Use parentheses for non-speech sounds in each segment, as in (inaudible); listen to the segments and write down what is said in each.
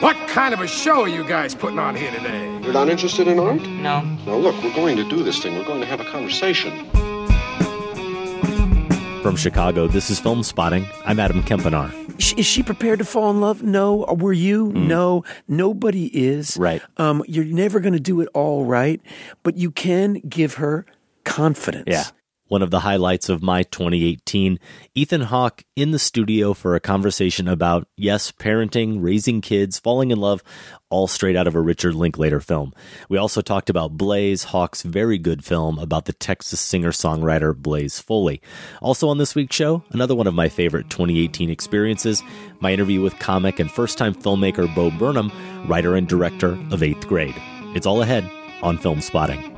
What kind of a show are you guys putting on here today? You're not interested in art? No. Now, look, we're going to do this thing. We're going to have a conversation. From Chicago, this is Film Spotting. I'm Adam Kempenaar. Is she prepared to fall in love? No. Were you? No. Nobody is. Right. Um, you're never going to do it all right, but you can give her confidence. Yeah. One of the highlights of my 2018, Ethan Hawke in the studio for a conversation about, yes, parenting, raising kids, falling in love, all straight out of a Richard Linklater film. We also talked about Blaze, Hawke's very good film about the Texas singer songwriter Blaze Foley. Also on this week's show, another one of my favorite 2018 experiences, my interview with comic and first time filmmaker Bo Burnham, writer and director of Eighth Grade. It's all ahead on Film Spotting.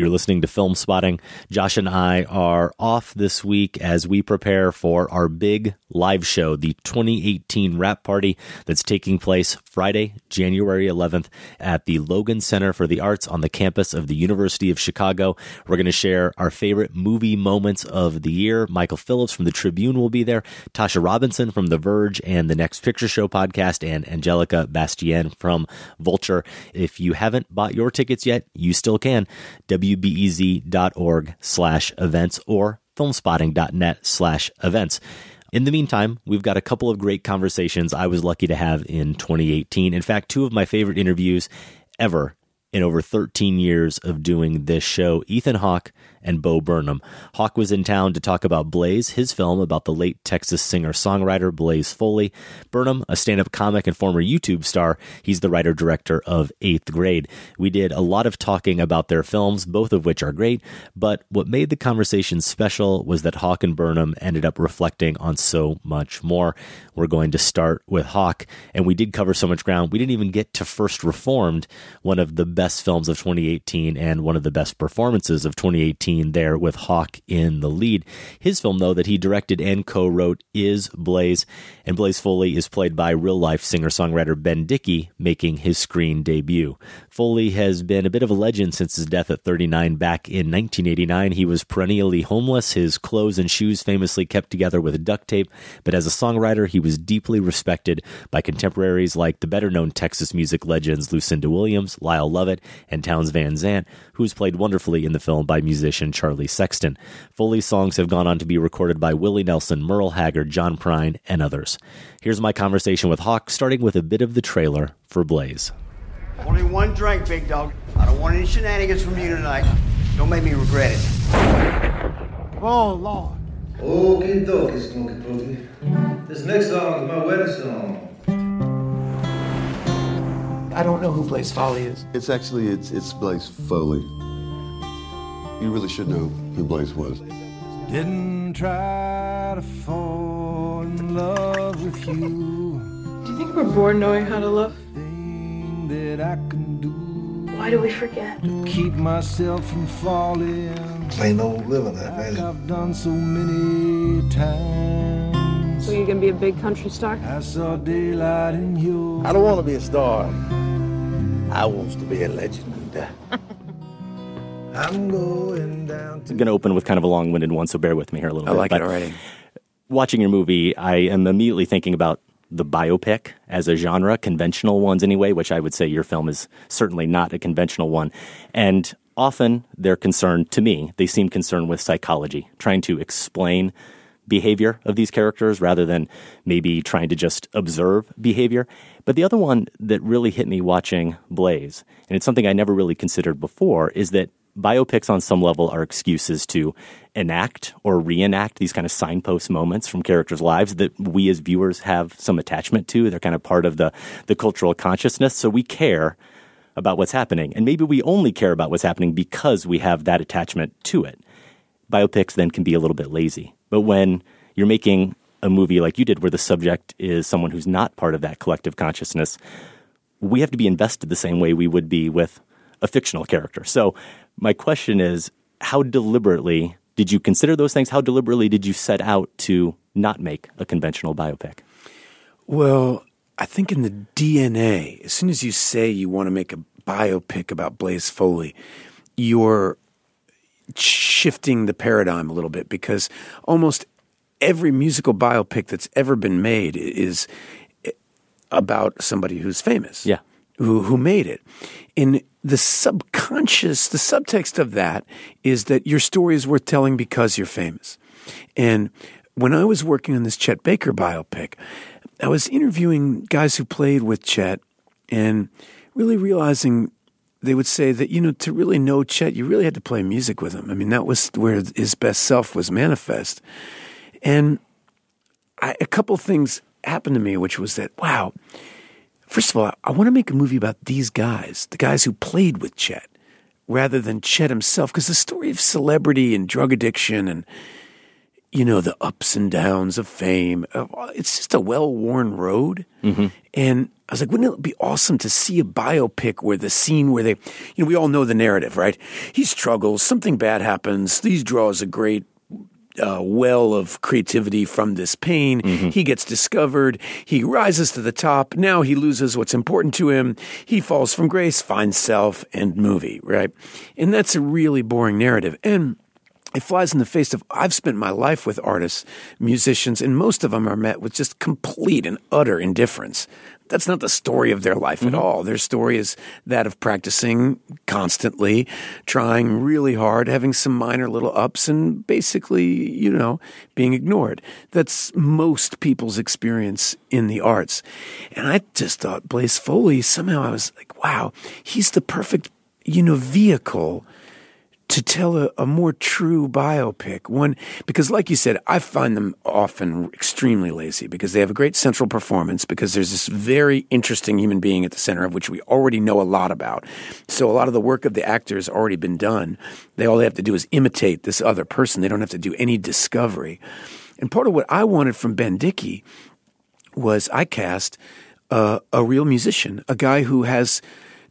You're listening to Film Spotting. Josh and I are off this week as we prepare for our big live show, the 2018 Wrap Party that's taking place Friday, January 11th at the Logan Center for the Arts on the campus of the University of Chicago. We're going to share our favorite movie moments of the year. Michael Phillips from the Tribune will be there, Tasha Robinson from The Verge and the Next Picture Show podcast, and Angelica Bastien from Vulture. If you haven't bought your tickets yet, you still can. WBEZ.org slash events or filmspotting.net slash events. In the meantime, we've got a couple of great conversations I was lucky to have in 2018. In fact, two of my favorite interviews ever in over 13 years of doing this show Ethan Hawke and Bo Burnham. Hawke was in town to talk about Blaze, his film about the late Texas singer songwriter Blaze Foley. Burnham, a stand up comic and former YouTube star, he's the writer director of Eighth Grade. We did a lot of talking about their films, both of which are great, but what made the conversation special was that Hawke and Burnham ended up reflecting on so much more. We're going to start with Hawke, and we did cover so much ground. We didn't even get to First Reformed, one of the best films of 2018 and one of the best performances of 2018 there with Hawke in the lead. His film, though, that he directed and co wrote is Blaze, and Blaze Foley is played by real life singer songwriter Ben Dickey, making his screen debut. Foley has been a bit of a legend since his death at 39 back in 1989. He was perennially homeless, his clothes and shoes famously kept together with duct tape, but as a songwriter, he was deeply respected by contemporaries like the better known Texas music legends Lucinda Williams, Lyle Lovett, and Townes Van Zandt, who was played wonderfully in the film by musician Charlie Sexton. Foley's songs have gone on to be recorded by Willie Nelson, Merle Haggard, John Prine, and others. Here's my conversation with Hawke, starting with a bit of the trailer for Blaze. Only one drink, big dog. I don't want any shenanigans from you tonight. Don't make me regret it. Oh, Lord. Okie dokie, Smoky Pokey. This next song is my wedding song. I don't know who Blaze Foley is. It's actually, it's, it's Blaze Foley. You really should know who Blaze was. Didn't try to fall in love with you. Do you think we're born knowing how to love? Thing that I can do Why do we forget? to keep myself from falling. Plain old living, that Like man. I've done so many times. So you're gonna be a big country star? I saw daylight in you. I don't want to be a star. I want to be a legend. I'm going down to I'm going to open with kind of a long winded one, so bear with me here a little I bit. I like but it already. Watching your movie, I am immediately thinking about the biopic as a genre, conventional ones anyway, which I would say your film is certainly not a conventional one. And often they're concerned, to me, they seem concerned with psychology, trying to explain behavior of these characters rather than maybe trying to just observe behavior. But the other one that really hit me watching Blaze, and it's something I never really considered before, is that biopics on some level are excuses to enact or reenact these kind of signpost moments from characters' lives that we as viewers have some attachment to. They're kind of part of the, the cultural consciousness. So we care about what's happening. And maybe we only care about what's happening because we have that attachment to it. Biopics then can be a little bit lazy But when you're making a movie like you did, where the subject is someone who's not part of that collective consciousness, we have to be invested the same way we would be with a fictional character. So, my question is how deliberately did you consider those things? How deliberately did you set out to not make a conventional biopic? Well, I think in the DNA, as soon as you say you want to make a biopic about Blaze Foley, you're shifting the paradigm a little bit because almost every musical biopic that's ever been made is about somebody who's famous. Yeah. Who, who made it. In the subconscious, the subtext of that is that your story is worth telling because you're famous. And when I was working on this Chet Baker biopic, I was interviewing guys who played with Chet and really realizing they would say that, you know, to really know Chet, you really had to play music with him. I mean, that was where his best self was manifest. And I, a couple things happened to me, which was that, wow, first of all, I want to make a movie about these guys, the guys who played with Chet, rather than Chet himself, because the story of celebrity and drug addiction and you know, the ups and downs of fame. Uh, it's just a well worn road. Mm-hmm. And I was like, wouldn't it be awesome to see a biopic where the scene where they, you know, we all know the narrative, right? He struggles, something bad happens, these draws a great uh, well of creativity from this pain. Mm-hmm. He gets discovered. He rises to the top. Now he loses what's important to him. He falls from grace, finds self, and movie, right? And that's a really boring narrative. And it flies in the face of I've spent my life with artists, musicians, and most of them are met with just complete and utter indifference. That's not the story of their life mm-hmm. at all. Their story is that of practicing constantly, trying really hard, having some minor little ups, and basically, you know, being ignored. That's most people's experience in the arts. And I just thought Blaze Foley, somehow I was like, wow, he's the perfect, you know, vehicle to tell a, a, more true biopic. One, because like you said, I find them often extremely lazy because they have a great central performance because there's this very interesting human being at the center of which we already know a lot about. So a lot of the work of the actor has already been done. They all they have to do is imitate this other person. They don't have to do any discovery. And part of what I wanted from Ben Dickey was I cast uh, a real musician, a guy who has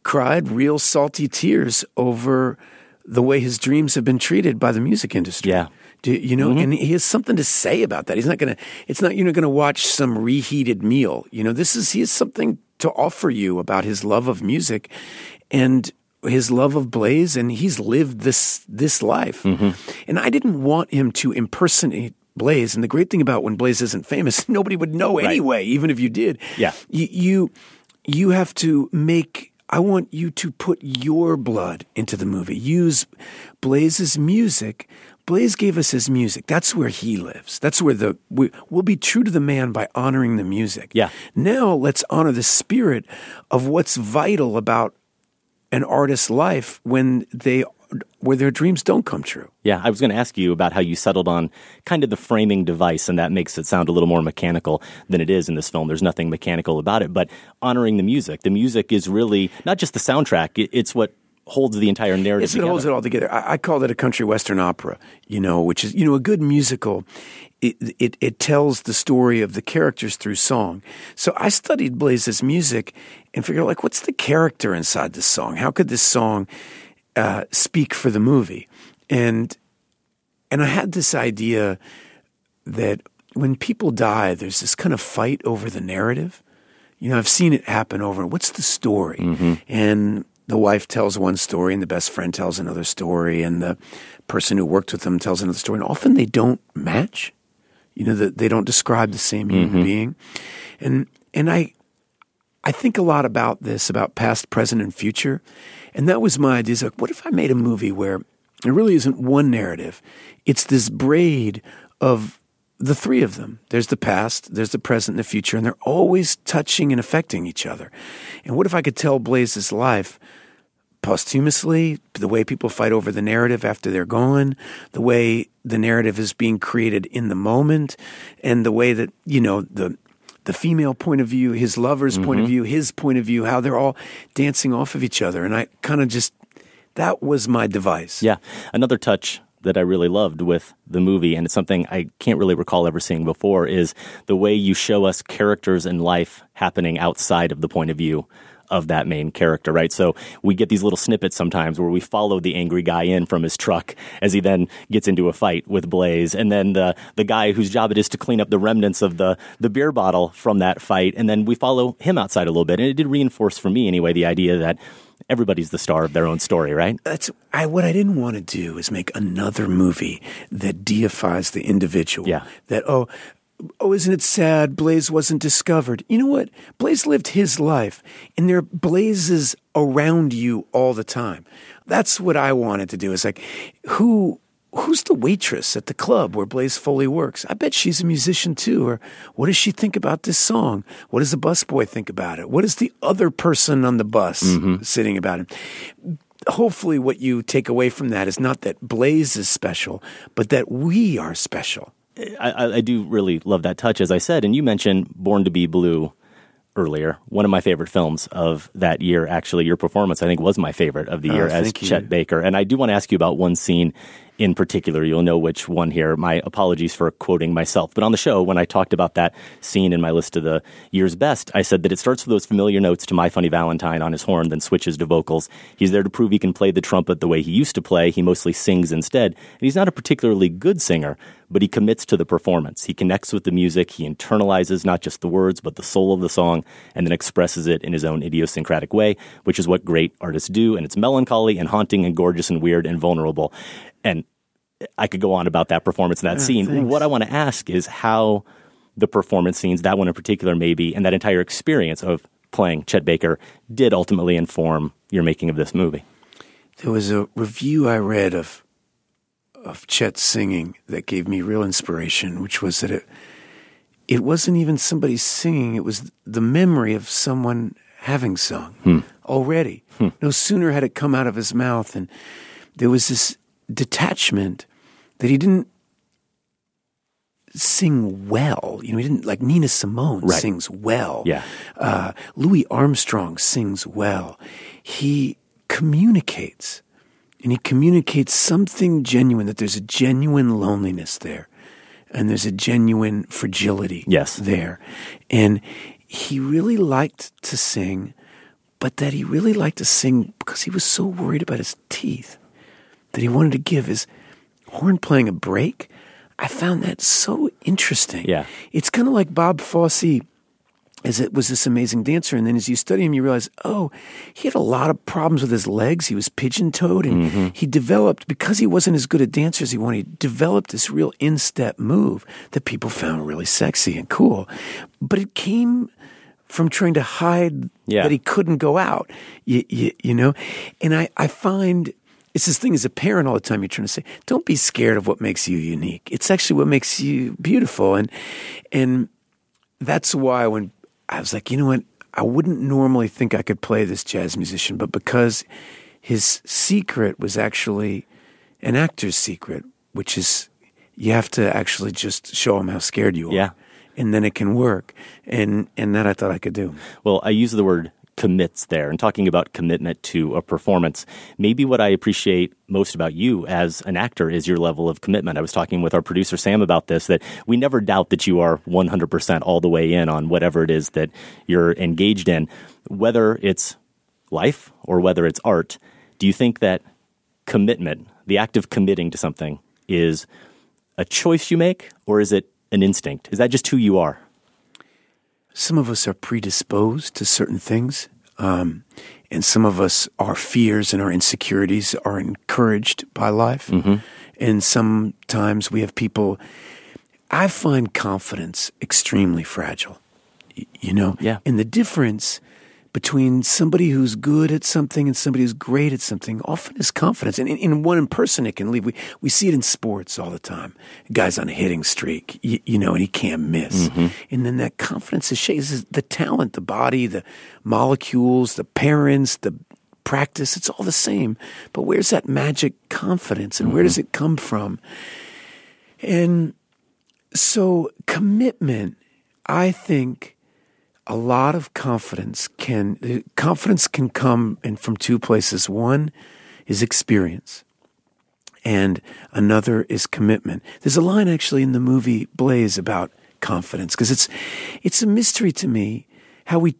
cried real salty tears over – the way his dreams have been treated by the music industry. Yeah. Do, you know, mm-hmm. and he has something to say about that. He's not going to, it's not, you're not going to watch some reheated meal. You know, this is, he has something to offer you about his love of music and his love of Blaze. And he's lived this, this life. Mm-hmm. And I didn't want him to impersonate Blaze. And the great thing about when Blaze isn't famous, (laughs) nobody would know right. anyway, even if you did. Yeah. You, you, you have to make I want you to put your blood into the movie. Use Blaze's music. Blaze gave us his music. That's where he lives. That's where the we, will be true to the man by honoring the music. Yeah. Now let's honor the spirit of what's vital about an artist's life when they where their dreams don't come true. Yeah, I was going to ask you about how you settled on kind of the framing device, and that makes it sound a little more mechanical than it is in this film. There's nothing mechanical about it, but honoring the music. The music is really not just the soundtrack, it's what holds the entire narrative it's together. It holds it all together. I, I call it a country western opera, you know, which is, you know, a good musical. It, it, it tells the story of the characters through song. So I studied Blaze's music and figured out like, what's the character inside this song? How could this song uh, speak for the movie. And and I had this idea that when people die, there's this kind of fight over the narrative. You know, I've seen it happen over. What's the story? Mm-hmm. And the wife tells one story, and the best friend tells another story, and the person who worked with them tells another story. And often they don't match. You know, that they don't describe the same human mm-hmm. being. And and I I think a lot about this, about past, present, and future. And that was my idea. Like, what if I made a movie where it really isn't one narrative? It's this braid of the three of them. There's the past, there's the present, and the future, and they're always touching and affecting each other. And what if I could tell Blaze's life posthumously, the way people fight over the narrative after they're gone, the way the narrative is being created in the moment, and the way that, you know, the the female point of view, his lover's mm-hmm. point of mm-hmm. view, his point of view, how they're all dancing off of each other. And I kind of just, that was my device. Yeah. Another touch that I really loved with the movie, and it's something I can't really recall ever seeing before, is the way you show us characters in life happening outside of the point of view of that main character, right? So we get these little snippets sometimes where we follow the angry guy in from his truck as he then gets into a fight with Blaze, and then the the guy whose job it is to clean up the remnants of the the beer bottle from that fight, and then we follow him outside a little bit, and it did reinforce for me anyway the idea that everybody's the star of their own story, right? That's I, what I didn't want to do is make another movie that deifies the individual. Yeah. That oh, oh, isn't it sad? Blaze wasn't discovered. You know what? Blaze lived his life, and there are blazes around you all the time. That's what I wanted to do. Is like, who who's the waitress at the club where Blaze Foley works? I bet she's a musician too. Or what does she think about this song? What does the busboy think about it? What does the other person on the bus mm-hmm. sitting about it? Hopefully, what you take away from that is not that Blaze is special, but that we are special. I, I- I do really love that touch, as I said. And you mentioned Born to Be Blue earlier. One of my favorite films of that year, actually, your performance, I think, was my favorite of the Oh, year as thank you. Chet Baker. And I do want to ask you about one scene in particular. You'll know which one here. My apologies for quoting myself. But on the show, when I talked about that scene in my list of the year's best, I said that it starts with those familiar notes to My Funny Valentine on his horn, then switches to vocals. He's there to prove he can play the trumpet the way he used to play. He mostly sings instead. And he's not a particularly good singer, but he commits to the performance. He connects with the music. He internalizes not just the words, but the soul of the song, and then expresses it in his own idiosyncratic way, which is what great artists do. And it's melancholy and haunting and gorgeous and weird and vulnerable. And I could go on about that performance and that scene. thanks. What I want to ask is how the performance scenes, that one in particular, maybe, and that entire experience of playing Chet Baker did ultimately inform your making of this movie. There was a review I read of of Chet singing that gave me real inspiration, which was that it it wasn't even somebody singing; it was the memory of someone having sung hmm. already. Hmm. No sooner had it come out of his mouth, and there was this detachment that he didn't sing well. You know, he didn't like Nina Simone Right. sings well. Yeah. Uh, Louis Armstrong sings well. He communicates, and he communicates something genuine. That there's a genuine loneliness there, and there's a genuine fragility. Yes. there, and he really liked to sing, but that he really liked to sing because he was so worried about his teeth that he wanted to give his horn playing a break. I found that so interesting. Yeah. It's kind of like Bob Fosse as it was this amazing dancer. And then as you study him, you realize, oh, he had a lot of problems with his legs. He was pigeon toed and mm-hmm. he developed, because he wasn't as good a dancer as he wanted, he developed this real instep move that people found really sexy and cool. But it came from trying to hide Yeah. that he couldn't go out, you, you, you know? And I, I find it's this thing as a parent all the time you're trying to say, don't be scared of what makes you unique. It's actually what makes you beautiful. And, and that's why when I was like, you know what? I wouldn't normally think I could play this jazz musician, but because his secret was actually an actor's secret, which is you have to actually just show him how scared you are. Yeah. And then it can work. And and that I thought I could do. Well, I use the word commits there and talking about commitment to a performance. Maybe what I appreciate most about you as an actor is your level of commitment. I was talking with our producer Sam about this that we never doubt that you are 100% all the way in on whatever it is that you're engaged in, whether it's life or whether it's art. Do you think that commitment, the act of committing to something is a choice you make or is it an instinct? Is that just who you are? Some of us are predisposed to certain things, um, and some of us, our fears and our insecurities are encouraged by life. And sometimes we have people. I find confidence extremely fragile. You know, Yeah. And the difference between somebody who's good at something and somebody who's great at something often is confidence. And in, in one person, it can leave. We, we see it in sports all the time. A guy's on a hitting streak, you, you know, and he can't miss. Mm-hmm. And then that confidence is shaken. Is the talent, the body, the molecules, the parents, the practice. It's all the same. But where's that magic confidence and where does mm-hmm. it come from? And so commitment, I think a lot of confidence can confidence can come in from two places. One is experience. and another is commitment. There's a line actually in the movie Blaze about confidence because it's it's a mystery to me how we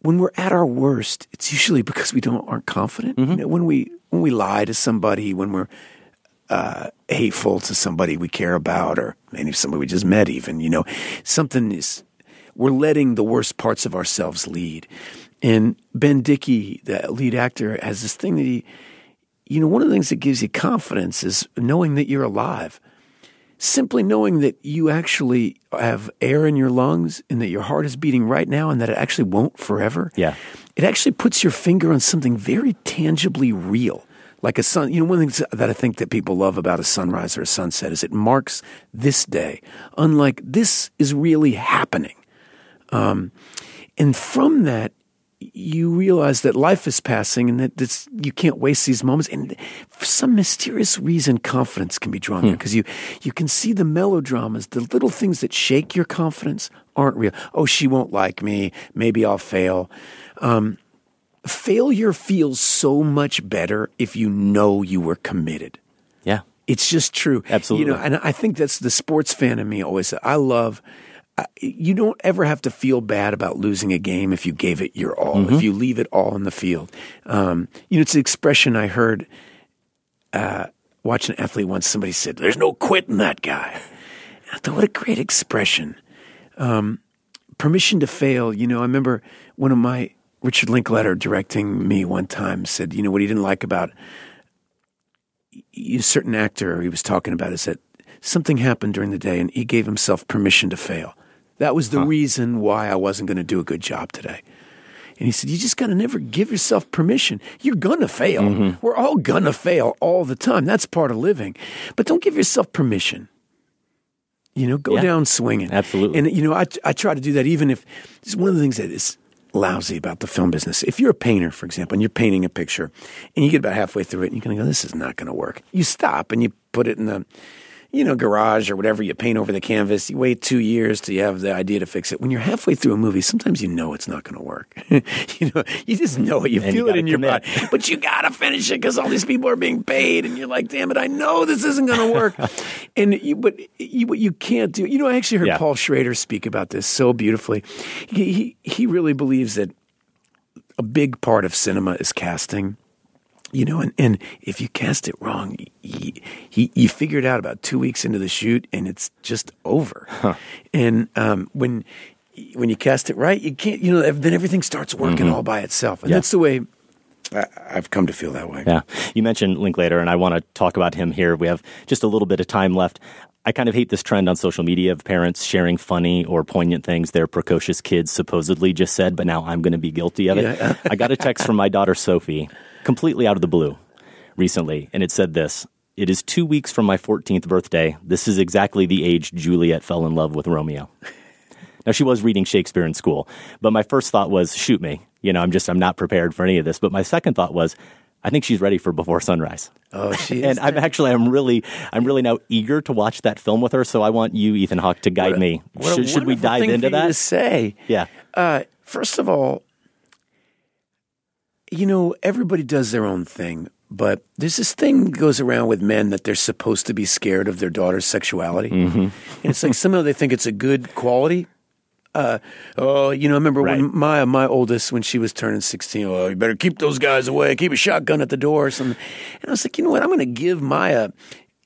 when we're at our worst, it's usually because we don't aren't confident. You know, when we when we lie to somebody, when we're uh, hateful to somebody we care about, or maybe somebody we just met, even you know, something is we're letting the worst parts of ourselves lead. And Ben Dickey, the lead actor, has this thing that he, you know, one of the things that gives you confidence is knowing that you're alive. Simply knowing that you actually have air in your lungs and that your heart is beating right now and that it actually won't forever. Yeah. It actually puts your finger on something very tangibly real. Like a sun, you know, one of the things that I think that people love about a sunrise or a sunset is it marks this day. Unlike this is really happening. Um, and from that, you realize that life is passing and that this, you can't waste these moments. And for some mysterious reason, confidence can be drawn there because you, you can see the melodramas, the little things that shake your confidence aren't real. Oh, she won't like me. Maybe I'll fail. Um, failure feels so much better if you know you were committed. Yeah. It's just true. Absolutely. You know, and I think that's the sports fan in me always. I love. You don't ever have to feel bad about losing a game if you gave it your all. Mm-hmm. If you leave it all on the field, um, you know it's an expression I heard uh, watching an athlete once. Somebody said, "There's no quitting that guy." And I thought, what a great expression. Um, permission to fail. You know, I remember one of my Richard Linklater directing me one time said, you know, what he didn't like about a certain actor he was talking about is that something happened during the day and he gave himself permission to fail. That was the reason why I wasn't going to do a good job today. And he said, You just got to never give yourself permission. You're going to fail. Mm-hmm. We're all going to fail all the time. That's part of living. But don't give yourself permission. You know, go Yeah. down swinging. Absolutely. And, you know, I, I try to do that even if it's one of the things that is lousy about the film business. If you're a painter, for example, and you're painting a picture and you get about halfway through it and you're going to go, This is not going to work. You stop and you put it in the you know, garage or whatever, you paint over the canvas. You wait two years till you have the idea to fix it. When you're halfway through a movie, sometimes you know it's not going to work. (laughs) you know, you just know it. You And you feel it gotta in your commit. body, but you got to finish it because all these people are being paid, and you're like, damn it, I know this isn't going to work. (laughs) and you, but you, what you can't do. You know, I actually heard Yeah. Paul Schrader speak about this so beautifully. He, he he really believes that a big part of cinema is casting. You know, and, and if you cast it wrong, he, you figure it out about two weeks into the shoot, and it's just over. And um, when when you cast it right, you can't. You know, then everything starts working all by itself, and Yeah. that's the way I've come to feel that way. Yeah. You mentioned Linklater, and I want to talk about him here. We have just a little bit of time left. I kind of hate this trend on social media of parents sharing funny or poignant things their precocious kids supposedly just said, but now I'm going to be guilty of it. Yeah. I got a text from my daughter Sophie, completely out of the blue, recently, and it said this It is two weeks from my 14th birthday. This is exactly the age Juliet fell in love with Romeo. Now she was reading Shakespeare in school, but my first thought was shoot me. You know, I'm just I'm not prepared for any of this. But my second thought was I think she's ready for Before Sunrise. Oh, she (laughs) And I'm actually I'm really I'm really now eager to watch that film with her. So I want you, Ethan Hawke, to guide me. What a Should, should we dive into for you to that? say, Yeah. Uh, first of all, you know, everybody does their own thing, but there's this thing that goes around with men that they're supposed to be scared of their daughter's sexuality. Mm-hmm. And it's like somehow they think it's a good quality. Uh, oh, you know, I remember when Right. Maya, my oldest, when she was turning 16, oh, you better keep those guys away, keep a shotgun at the door or something. And I was like, you know what? I'm going to give Maya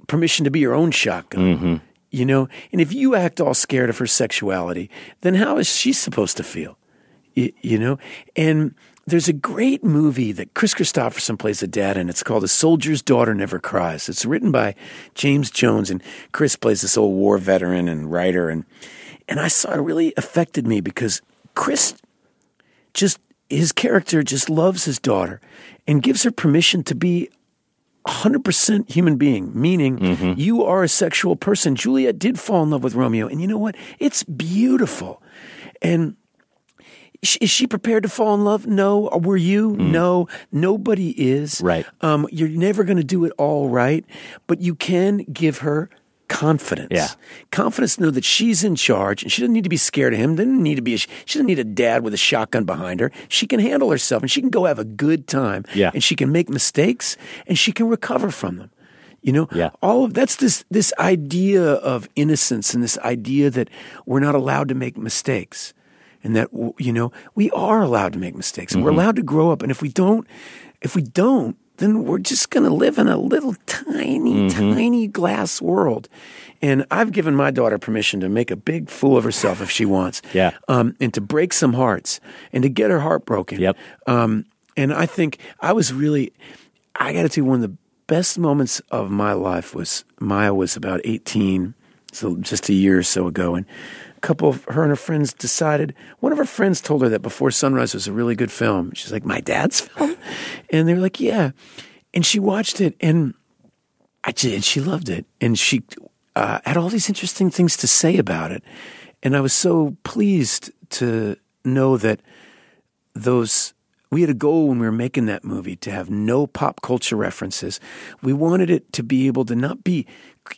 permission to be her own shotgun. You know, and if you act all scared of her sexuality, then how is she supposed to feel? You, you know, and there's a great movie that Kris Kristofferson plays a dad in. It's called A Soldier's Daughter Never Cries. It's written by James Jones, and Kris plays this old war veteran and writer. And and I saw it really affected me because Kris just his character just loves his daughter and gives her permission to be 100% human being, meaning mm-hmm. you are a sexual person. Juliet did fall in love with Romeo, and you know what? It's beautiful. And is she prepared to fall in love? No. Or Were you? No. Nobody is. Right. Um, you're never going to do it all right, but you can give her confidence. Yeah. Confidence to know that she's in charge and she doesn't need to be scared of him. Doesn't need to be. A, she doesn't need a dad with a shotgun behind her. She can handle herself and she can go have a good time. Yeah. And she can make mistakes and she can recover from them. You know, Yeah. all of that's this this idea of innocence and this idea that we're not allowed to make mistakes, and that you know we are allowed to make mistakes, and we're allowed to grow up. And if we don't, if we don't, then we're just going to live in a little tiny, tiny glass world. And I've given my daughter permission to make a big fool of herself if she wants, Yeah. um, and to break some hearts and to get her heart broken. Yep. Um, and I think I was really, I got to tell you, one of the best moments of my life was Maya was about 18, so just a year or so ago. And couple of her and her friends decided, one of her friends told her that Before Sunrise was a really good film. She's like, My dad's (laughs) film? And they were like, Yeah. And she watched it and I did, she loved it. And she uh, had all these interesting things to say about it. And I was so pleased to know that those we had a goal when we were making that movie to have no pop culture references. We wanted it to be able to not be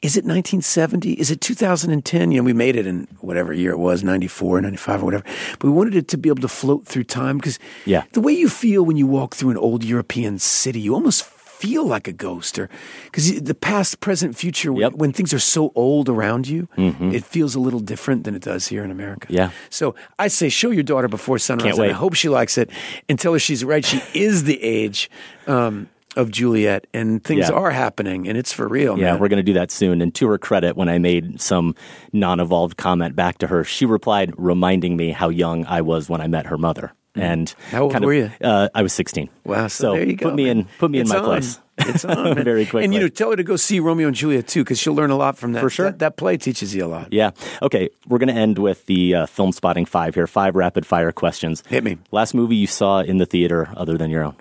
is it 1970? Is it 2010? You know, we made it in whatever year it was, 94, 95 or whatever. But we wanted it to be able to float through time because Yeah. the way you feel when you walk through an old European city, you almost feel like a ghost or because the past, present, future, when- Yep. when things are so old around you, it feels a little different than it does here in America. Yeah. So I say, show your daughter before sunrise. I hope she likes it, and tell her she's right. She (laughs) is the age um, of Juliet, and things Yeah. are happening, and it's for real. Yeah, man. we're going to do that soon. And to her credit, when I made some non evolved comment back to her, she replied, reminding me how young I was when I met her mother. And Mm. How old kind of- were you? Uh, I was 16. Wow, so, there you go. Put me in, put me It's in my on. place. It's (laughs) on. Very quickly. And you know, tell her to go see Romeo and Juliet too, because she'll learn a lot from that. For sure. That, that play teaches you a lot. Yeah. Okay. We're going to end with the uh, film spotting five here. Five rapid fire questions. Hit me. Last movie you saw in the theater other than your own?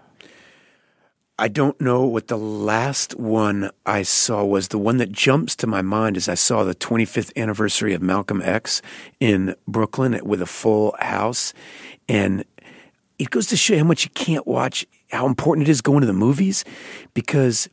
I don't know what the last one I saw was. The one that jumps to my mind is I saw the 25th anniversary of Malcolm X in Brooklyn with a full house. And it goes to show you how much you can't watch, how important it is going to the movies because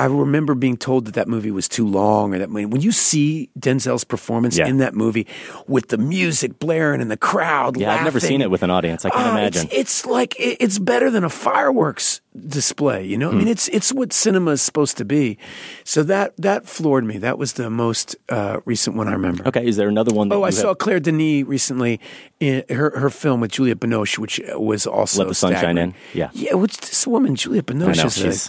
I remember being told that that movie was too long, or that when you see Denzel's performance Yeah. in that movie with the music blaring and the crowd Yeah, I've never seen it with an audience. I can't Ah, imagine. It's, it's like it- it's better than a fireworks display. You know, I mean, Hmm. it's it's what cinema is supposed to be. So that that floored me. That was the most uh, recent one I remember. okay. Is there another one? That Oh, I saw Claire Denis recently in her her film with Juliette Binoche, which was also Let the Sunshine staggering. In? Yeah. yeah. What's this woman, Juliette Binoche? Is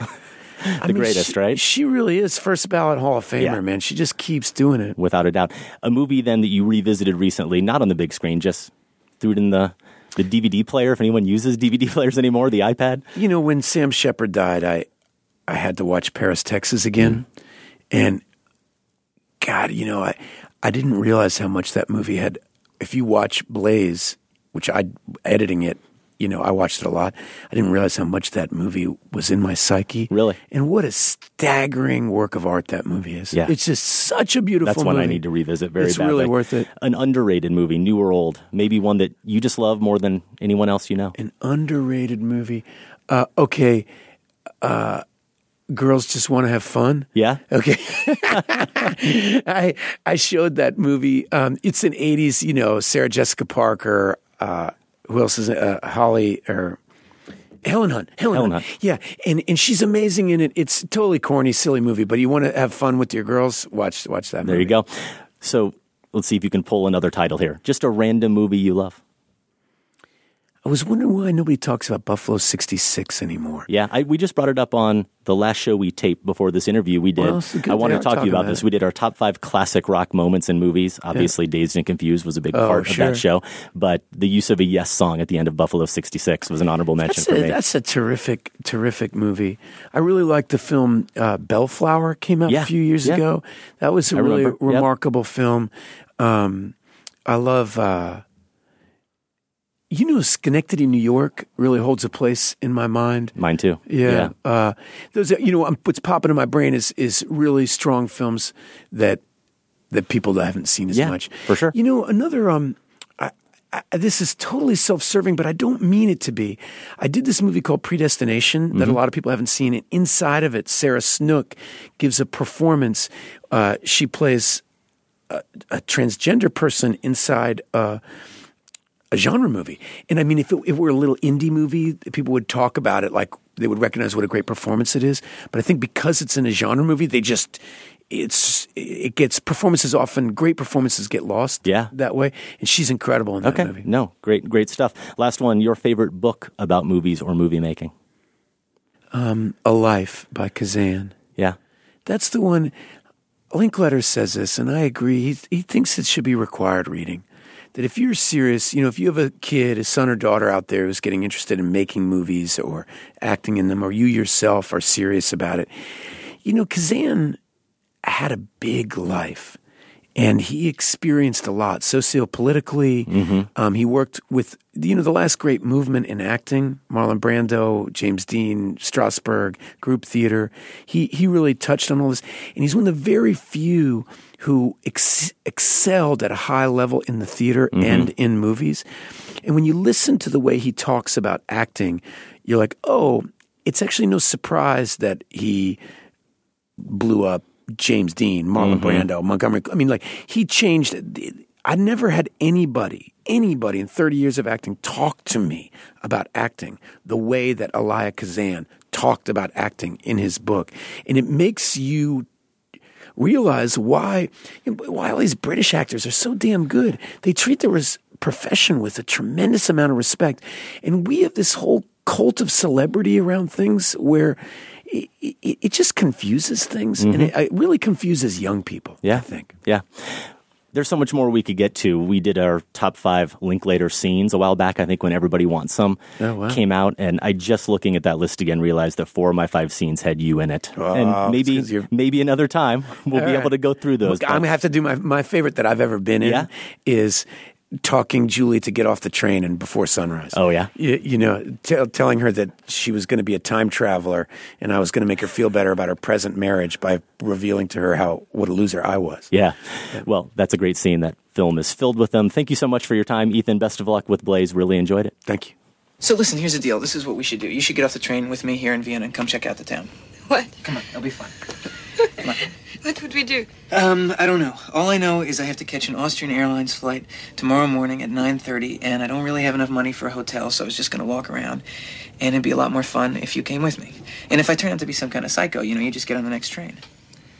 the mean, greatest, she- right? She really is first ballot Hall of Famer, Yeah. man. She just keeps doing it. without a doubt. A movie then that you revisited recently, not on the big screen, just threw it in the the DVD player. If anyone uses DVD (laughs) players anymore, the iPad. You know, when Sam Shepard died, I I had to watch Paris, Texas again, mm-hmm. and God, you know, I I didn't realize how much that movie had. If you watch Blaze, which I editing it, you know, I watched it a lot. I didn't realize how much that movie was in my psyche. Really? and what a staggering work of art that movie is. Yeah. it's just such a beautiful. That's one I need to revisit very It's badly. really worth it. An underrated movie, new or old, maybe one that you just love more than anyone else you know. An underrated movie. Uh, okay, uh, girls just want to have fun. Yeah. Okay. (laughs) I I showed that movie. Um, it's an '80s, you know, Sarah Jessica Parker. Uh, who else is uh, Holly or Helen Hunt? Helen, Helen Hunt. Hunt. Yeah, and and she's amazing in it. It's totally corny, silly movie, but you want to have fun with your girls? Watch watch that. There movie. you go. So let's see if you can pull another title here. Just a random movie you love. I was wondering why nobody talks about Buffalo '66 anymore. Yeah, I, we just brought it up on the last show we taped before this interview we did. Well, it's a good I want to talk to you about about this. We did our top five classic rock moments in movies. Obviously, Dazed and Confused was a big Oh, part sure. of that show, but the use of a Yes song at the end of Buffalo '66 was an honorable mention That's for a, me. that's a terrific, terrific movie. I really liked the film uh, Bellflower. Came out Yeah, a few years yeah. ago. That was a I really remember, yep. remarkable film. Um, I love. Uh, you know, Synecdoche, New York, really holds a place in my mind. Mine too. Yeah, Uh, those. You know, what's popping in my brain is is really strong films that that people that haven't seen as Yeah, much. for sure. You know, another. Um, I, I, this is totally self-serving, but I don't mean it to be. I did this movie called Predestination that Mm-hmm. a lot of people haven't seen. And inside of it, Sarah Snook gives a performance. Uh, she plays a, a transgender person inside. Uh, a genre movie. And I mean, if it, if it were a little indie movie, people would talk about it like they would recognize what a great performance it is. But I think because it's in a genre movie, they just it's it gets performances often great performances get lost Yeah. that way and she's incredible in that Okay. movie No, great, great stuff. Last one, your favorite book about movies or movie making? um, a life by kazan Yeah. that's the one linklater says this and i agree he, he thinks it should be required reading that if you're serious you know if you have a kid a son or daughter out there who's getting interested in making movies or acting in them or you yourself are serious about it you know kazan had a big life and he experienced a lot sociopolitically. Um, he worked with, you know, the last great movement in acting Marlon Brando, James Dean, Strasberg, group theater. He, he really touched on all this. And he's one of the very few who ex- excelled at a high level in the theater mm-hmm. and in movies. And when you listen to the way he talks about acting, you're like, oh, it's actually no surprise that he blew up James Dean, Marlon mm-hmm. Brando, Montgomery. I mean, like he changed. I never had anybody, anybody in 30 years of acting talk to me about acting the way that Elia Kazan talked about acting in his book. And it makes you realize why why all these British actors are so damn good. They treat their res- profession with a tremendous amount of respect, and we have this whole cult of celebrity around things where it, it, it just confuses things, and mm-hmm. it, it really confuses young people. Yeah. I think. Yeah. There's so much more we could get to. We did our top five Linklater scenes a while back, I think, when Everybody Wants Some Oh, wow. came out. And I just looking at that list again realized that four of my five scenes had you in it. Oh, and maybe maybe another time (laughs) we'll All be right. able to go through those. Look, I'm gonna have to do my my favorite that I've ever been in Yeah? is talking Julie to get off the train and before sunrise. Oh, yeah? you, you know, tell telling her that she was going to be a time traveler, and I was going to make her feel better about her present marriage by revealing to her how what a loser I was. Yeah. Well, that's a great scene. That film is filled with them. Thank you so much for your time, Ethan. Best of luck with Blaze. Really enjoyed it. Thank you. So listen, here's the deal. This is what we should do. You should get off the train with me here in Vienna and come check out the town. What? Come on, it'll be fun. (laughs) What would we do? Um, I don't know. All I know is I have to catch an Austrian Airlines flight tomorrow morning at 9:30, and I don't really have enough money for a hotel, so I was just gonna walk around, and it'd be a lot more fun if you came with me. And if I turn out to be some kind of psycho, you know, you just get on the next train.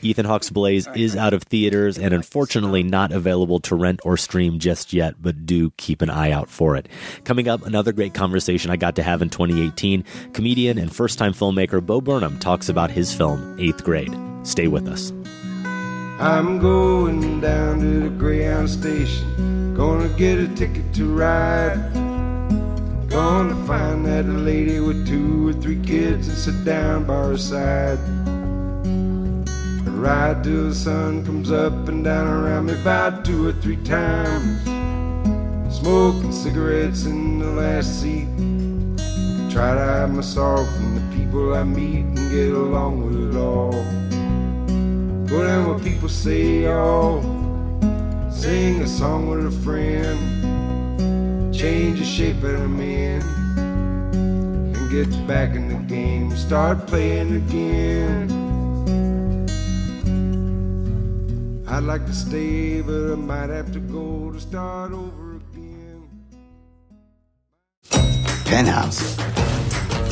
Ethan Hawke's Blaze is out of theaters and unfortunately not available to rent or stream just yet, but do keep an eye out for it. Coming up, another great conversation I got to have in 2018. Comedian and first time filmmaker Bo Burnham talks about his film, Eighth Grade. Stay with us. I'm going down to the Greyhound station. Gonna get a ticket to ride. Gonna find that lady with two or three kids and sit down by her side. Ride till the sun comes up and down around me about two or three times. Smoking cigarettes in the last seat. Try to hide myself from the people I meet and get along with it all. Go down what people say, oh. Sing a song with a friend. Change the shape of a man. And get back in the game. Start playing again. I'd like to stay, but I might have to go to start over again. Penthouse.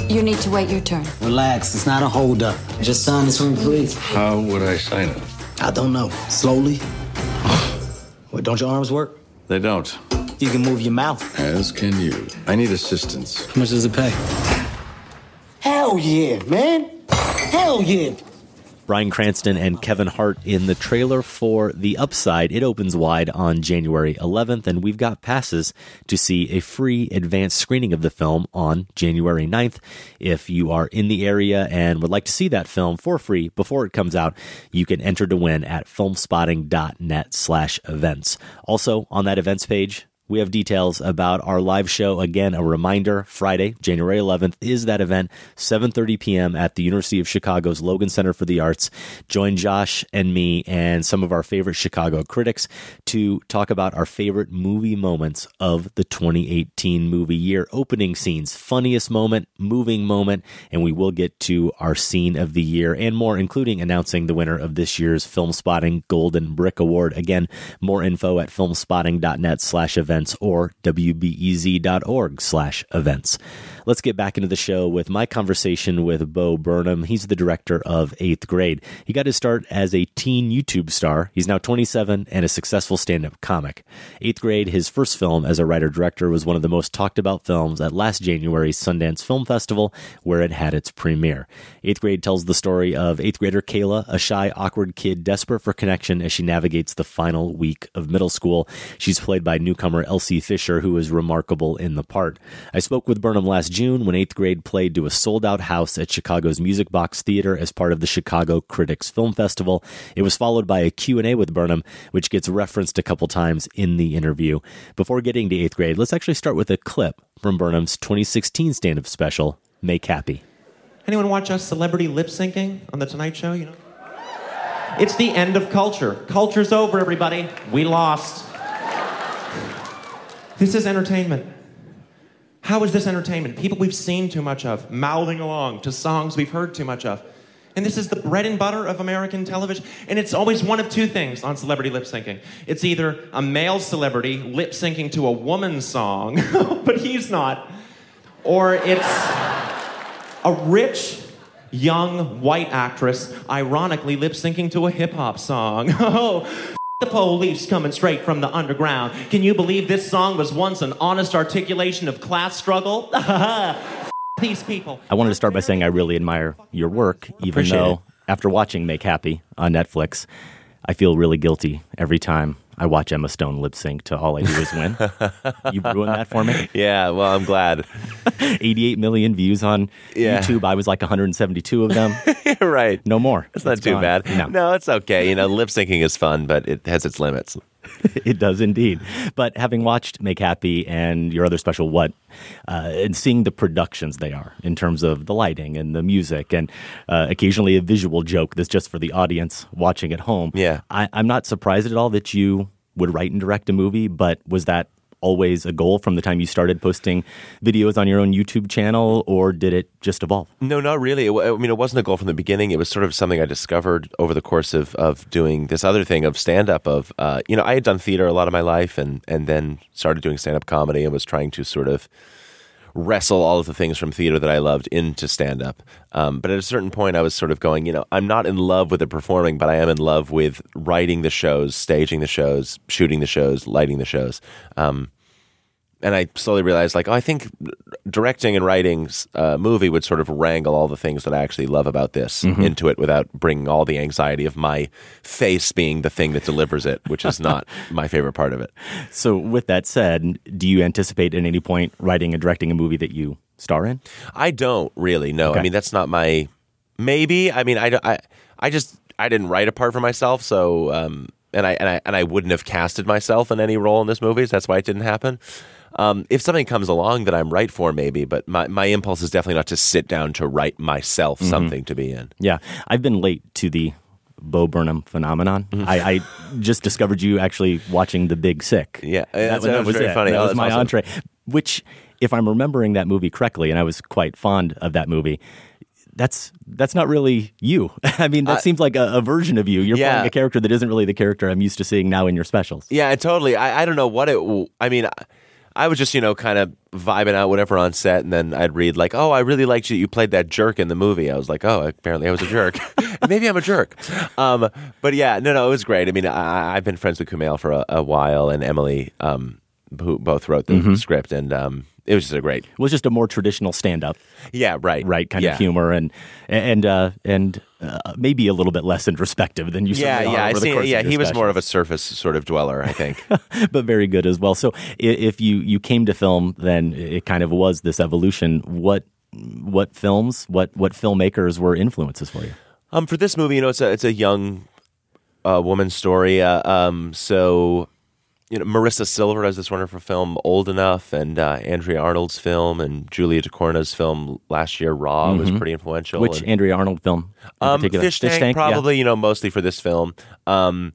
You need to wait your turn. Relax, it's not a holdup. Just sign this one, please. How would I sign it? I don't know. Slowly. (sighs) What, don't your arms work? They don't. You can move your mouth. As can you. I need assistance. How much does it pay? Hell yeah, man. Hell yeah. Bryan Cranston and Kevin Hart in the trailer for The Upside. It opens wide on January 11th, and we've got passes to see a free advanced screening of the film on January 9th. If you are in the area and would like to see that film for free before it comes out, you can enter to win at filmspotting.net slash events. Also, on that events page, we have details about our live show. Again, a reminder, Friday, January 11th is that event, 7:30 p.m. at the University of Chicago's Logan Center for the Arts. Join Josh and me and some of our favorite Chicago critics to talk about our favorite movie moments of the 2018 movie year. Opening scenes, funniest moment, moving moment, and we will get to our scene of the year and more, including announcing the winner of this year's Film Spotting Golden Brick Award. Again, more info at filmspotting.net slash events or wbez.org slash events. Let's get back into the show with my conversation with Bo Burnham. He's the director of Eighth Grade. He got his start as a teen YouTube star. He's now 27 and a successful stand up comic. Eighth Grade, his first film as a writer director, was one of the most talked about films at last January's Sundance Film Festival, where it had its premiere. Eighth Grade tells the story of eighth grader Kayla, a shy, awkward kid desperate for connection as she navigates the final week of middle school. She's played by newcomer Elsie Fisher, who is remarkable in the part. I spoke with Burnham last June when eighth grade played to a sold out house at Chicago's Music Box Theater as part of the Chicago Critics Film Festival. It was followed by a Q&A with Burnham, which gets referenced a couple times in the interview. Before getting to eighth grade, let's actually start with a clip from Burnham's 2016 stand-up special, Make Happy. Anyone watch us celebrity lip syncing on The Tonight Show? You know? It's the end of culture. Culture's over, everybody. We lost. This is entertainment. How is this entertainment? People we've seen too much of, mouthing along to songs we've heard too much of. And this is the bread and butter of American television. And it's always one of two things on celebrity lip syncing. It's either a male celebrity lip syncing to a woman's song, (laughs) but he's not, or it's a rich, young white actress ironically lip syncing to a hip hop song. (laughs) Oh, the police coming straight from the underground. Can you believe this song was once an honest articulation of class struggle? (laughs) These people. I wanted to start by saying I really admire your work, even Appreciate though it. after watching Make Happy on Netflix, I feel really guilty every time I watch Emma Stone lip sync to All I Do Is Win. you ruined that for me. (laughs) Yeah, well, I'm glad. (laughs) 88 million views on Yeah. YouTube. I was like 172 of them. (laughs) right. No more. It's not too bad. No. no, it's okay. You know, lip syncing is fun, but it has its limits. (laughs) it does indeed. But having watched Make Happy and your other special, What, uh, and seeing the productions they are in terms of the lighting and the music, and uh, occasionally a visual joke that's just for the audience watching at home. Yeah. I, I'm not surprised at all that you would write and direct a movie, but was that always a goal from the time you started posting videos on your own YouTube channel, or did it just evolve? No, not really. It, I mean, it wasn't a goal from the beginning. It was sort of something I discovered over the course of, of doing this other thing of stand up. Of uh, you know, I had done theater a lot of my life, and and then started doing stand up comedy, and was trying to sort of wrestle all of the things from theater that I loved into stand up. Um, but at a certain point, I was sort of going, you know, I'm not in love with the performing, but I am in love with writing the shows, staging the shows, shooting the shows, lighting the shows. Um, and I slowly realized, like, oh, I think directing and writing a movie would sort of wrangle all the things that I actually love about this Mhm. into it without bringing all the anxiety of my face being the thing that delivers it, which is not (laughs) my favorite part of it. So, with that said, do you anticipate at any point writing and directing a movie that you star in? I don't really know. Okay. I mean, that's not my. Maybe. I mean, I, I, I just I didn't write a part for myself, so um, and I and I and I wouldn't have casted myself in any role in this movie. So that's why it didn't happen. Um, if something comes along that I'm right for, maybe. But my my impulse is definitely not to sit down to write myself Mhm. something to be in. Yeah, I've been late to the Bo Burnham phenomenon. Mm-hmm. I, I just discovered you actually watching The Big Sick. Yeah, that, that was very it. funny. That Oh, was my awesome. entree. Which, if I'm remembering that movie correctly, and I was quite fond of that movie. That's that's not really you. (laughs) I mean, that I- seems like a, a version of you. You're Yeah. playing a character that isn't really the character I'm used to seeing now in your specials. Yeah, totally. I, I don't know what it. I mean, I, I was just you know kind of vibing out whatever on set, and then I'd read like, "Oh, I really liked you. You played that jerk in the movie." I was like, "Oh, apparently I was a jerk. (laughs) Maybe I'm a jerk." Um, but yeah, no, no, it was great. I mean, I, I've been friends with Kumail for a, a while, and Emily, um, who both wrote the Mhm. script, and um, it was just a great. It was just a more traditional stand-up. Yeah, right, right kind Yeah. of humor and and uh, and uh, maybe a little bit less introspective than you. Yeah, yeah, I see. Yeah, he was special. more of a surface sort of dweller, I think. (laughs) but very good as well. So if you you came to film, then it kind of was this evolution. What what films, what what filmmakers were influences for you? Um, for this movie, you know, it's a it's a young uh, woman's story. Uh, um, so you know, Marisa Silver has this wonderful film, Old Enough, and uh, Andrea Arnold's film, and Julia Ducournau's film last year, Raw, was Mhm. pretty influential. Which and, Andrea Arnold film? um, particular? Fish, Tank, yeah. probably. You know, mostly for this film. Um,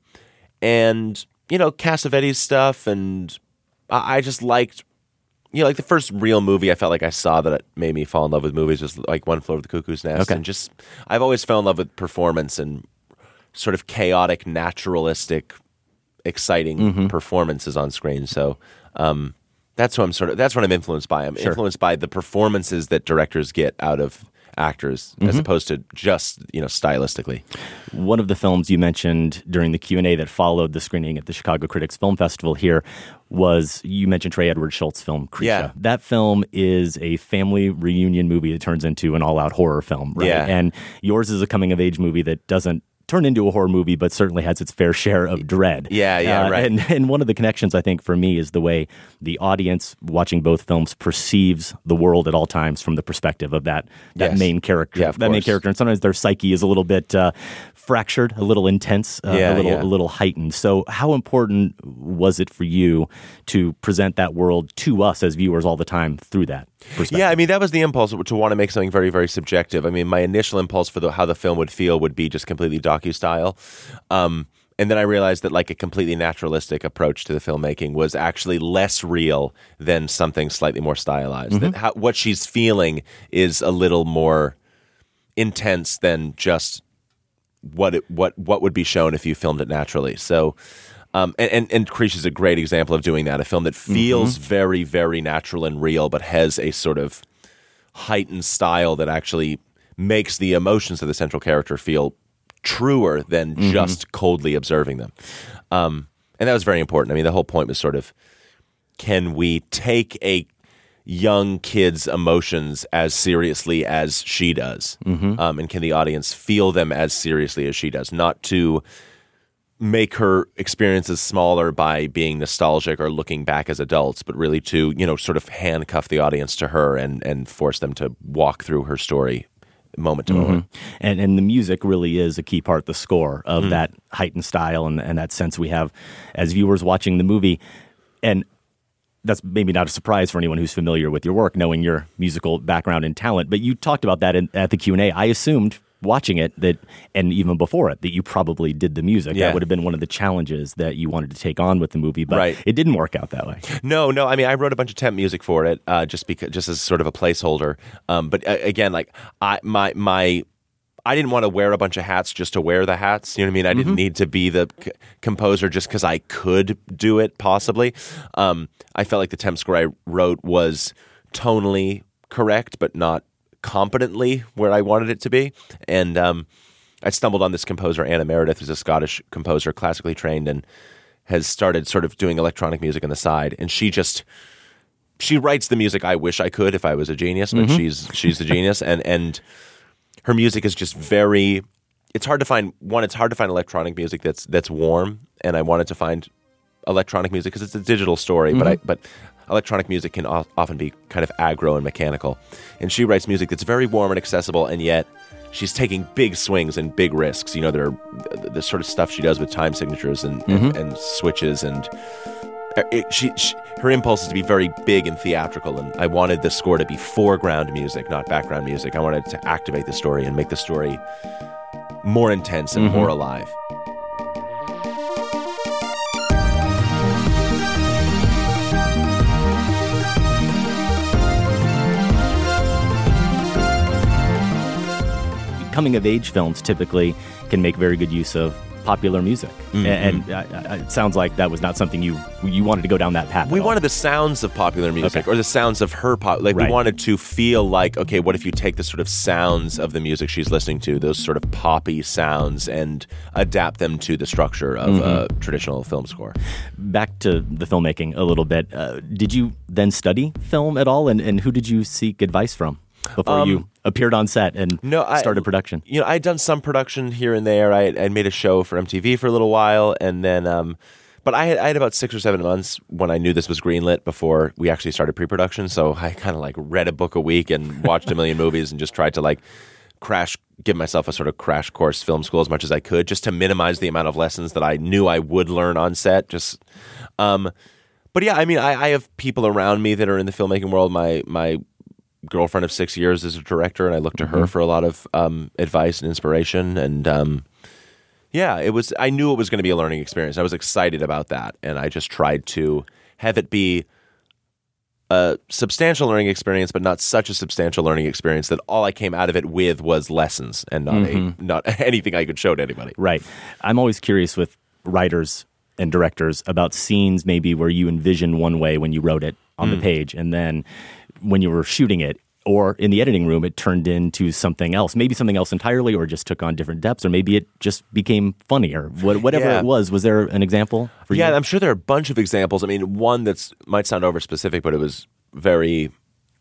and you know, Cassavetes stuff, and I, I just liked. You know, like the first real movie I felt like I saw that made me fall in love with movies was like One Flew Over the Cuckoo's Nest. Okay. And just, I've always fell in love with performance and sort of chaotic, naturalistic, exciting Mhm. performances on screen. So Um, that's what I'm sort of. That's what I'm influenced by. I'm Sure. influenced by the performances that directors get out of actors, as Mhm. opposed to just you know stylistically. One of the films you mentioned during the Q and A that followed the screening at the Chicago Critics Film Festival here was you mentioned Trey Edward Shults film Krisha. Yeah. That film is a family reunion movie that turns into an all-out horror film, right? Yeah. And yours is a coming-of-age movie that doesn't turn into a horror movie, but certainly has its fair (laughs) share of dread. Yeah, yeah, Uh, right. And and one of the connections I think for me is the way the audience watching both films perceives the world at all times from the perspective of that that Yes. main character. Yeah, that main character, and sometimes their psyche is a little bit uh, fractured, a little intense, uh, Yeah, a little yeah. a little heightened. So, how important was it for you to present that world to us as viewers all the time through that? Yeah, I mean that was the impulse to want to make something very, very subjective. I mean, my initial impulse for the, how the film would feel would be just completely docu style, um, and then I realized that like a completely naturalistic approach to the filmmaking was actually less real than something slightly more stylized. That how, what she's feeling is a little more intense than just what it what what would be shown if you filmed it naturally. So. Um, and, and, and Krisha is a great example of doing that. A film that feels very, very natural and real, but has a sort of heightened style that actually makes the emotions of the central character feel truer than Mhm. just coldly observing them. Um, and that was very important. I mean, the whole point was sort of can we take a young kid's emotions as seriously as she does? Mhm. Um, and can the audience feel them as seriously as she does? Not to make her experiences smaller by being nostalgic or looking back as adults, but really to, you know, sort of handcuff the audience to her and, and force them to walk through her story moment to moment. Mhm. And and the music really is a key part, the score of Mm. that heightened style and, and that sense we have as viewers watching the movie. And that's maybe not a surprise for anyone who's familiar with your work, knowing your musical background and talent. But you talked about that in, at the Q and A. I assumed watching it that, and even before it, that you probably did the music. Yeah. That would have been one of the challenges that you wanted to take on with the movie, but Right. it didn't work out that way. No, no. I mean, I wrote a bunch of temp music for it, uh, just because, just as sort of a placeholder. Um, but uh, again, like I, my, my, I didn't want to wear a bunch of hats just to wear the hats. You know what I mean? I didn't need to be the c- composer just because I could do it. Possibly, um, I felt like the temp score I wrote was tonally correct, but not competently where I wanted it to be. And um, I stumbled on this composer, Anna Meredith, who's a Scottish composer, classically trained, and has started sort of doing electronic music on the side. And she just she writes the music I wish I could if I was a genius, but Mhm. she's she's the genius, and and her music is just very. It's hard to find one. It's hard to find electronic music that's that's warm, and I wanted to find electronic music because it's a digital story, but I but electronic music can often be kind of aggro and mechanical, and she writes music that's very warm and accessible, and yet she's taking big swings and big risks. You know, there are the, sort of stuff she does with time signatures and and, Mhm. and switches and uh, it, she, she her impulse is to be very big and theatrical and i wanted the score to be foreground music not background music i wanted to activate the story and make the story more intense and Mhm. more alive coming of age films typically can make very good use of popular music, Mhm. and, and uh, uh, it sounds like that was not something you you wanted to go down that path. we wanted the sounds of popular music Okay. or the sounds of her pop like Right. we wanted to feel like okay what if you take the sort of sounds of the music she's listening to those sort of poppy sounds and adapt them to the structure of a traditional film score Back to the filmmaking a little bit. Uh, did you then study film at all, and, and who did you seek advice from before Um, you appeared on set and No, I- started production? you know, I'd done some production here and there. I I made a show for MTV for a little while, and then, um, but I had I had about six or seven months when I knew this was greenlit before we actually started pre-production. So I kind of like read a book a week and watched a million (laughs) movies and just tried to like crash, give myself a sort of crash course film school as much as I could, just to minimize the amount of lessons that I knew I would learn on set. Just, um, but yeah, I mean, I, I have people around me that are in the filmmaking world. My my girlfriend of six years is a director, and I look to her Mhm. for a lot of um, advice and inspiration. And um, yeah, it was. I knew it was going to be a learning experience. I was excited about that, and I just tried to have it be a substantial learning experience, but not such a substantial learning experience that all I came out of it with was lessons and not Mhm. a not (laughs) anything I could show to anybody. Right. I'm always curious with writers and directors about scenes maybe where you envisioned one way when you wrote it on the Mm. page, and then when you were shooting it or in the editing room, it turned into something else, maybe something else entirely, or just took on different depths, or maybe it just became funnier. What, whatever Yeah. it was, was there an example for you? yeah, you? I'm sure there are a bunch of examples. I mean, one that might sound over specific, but it was very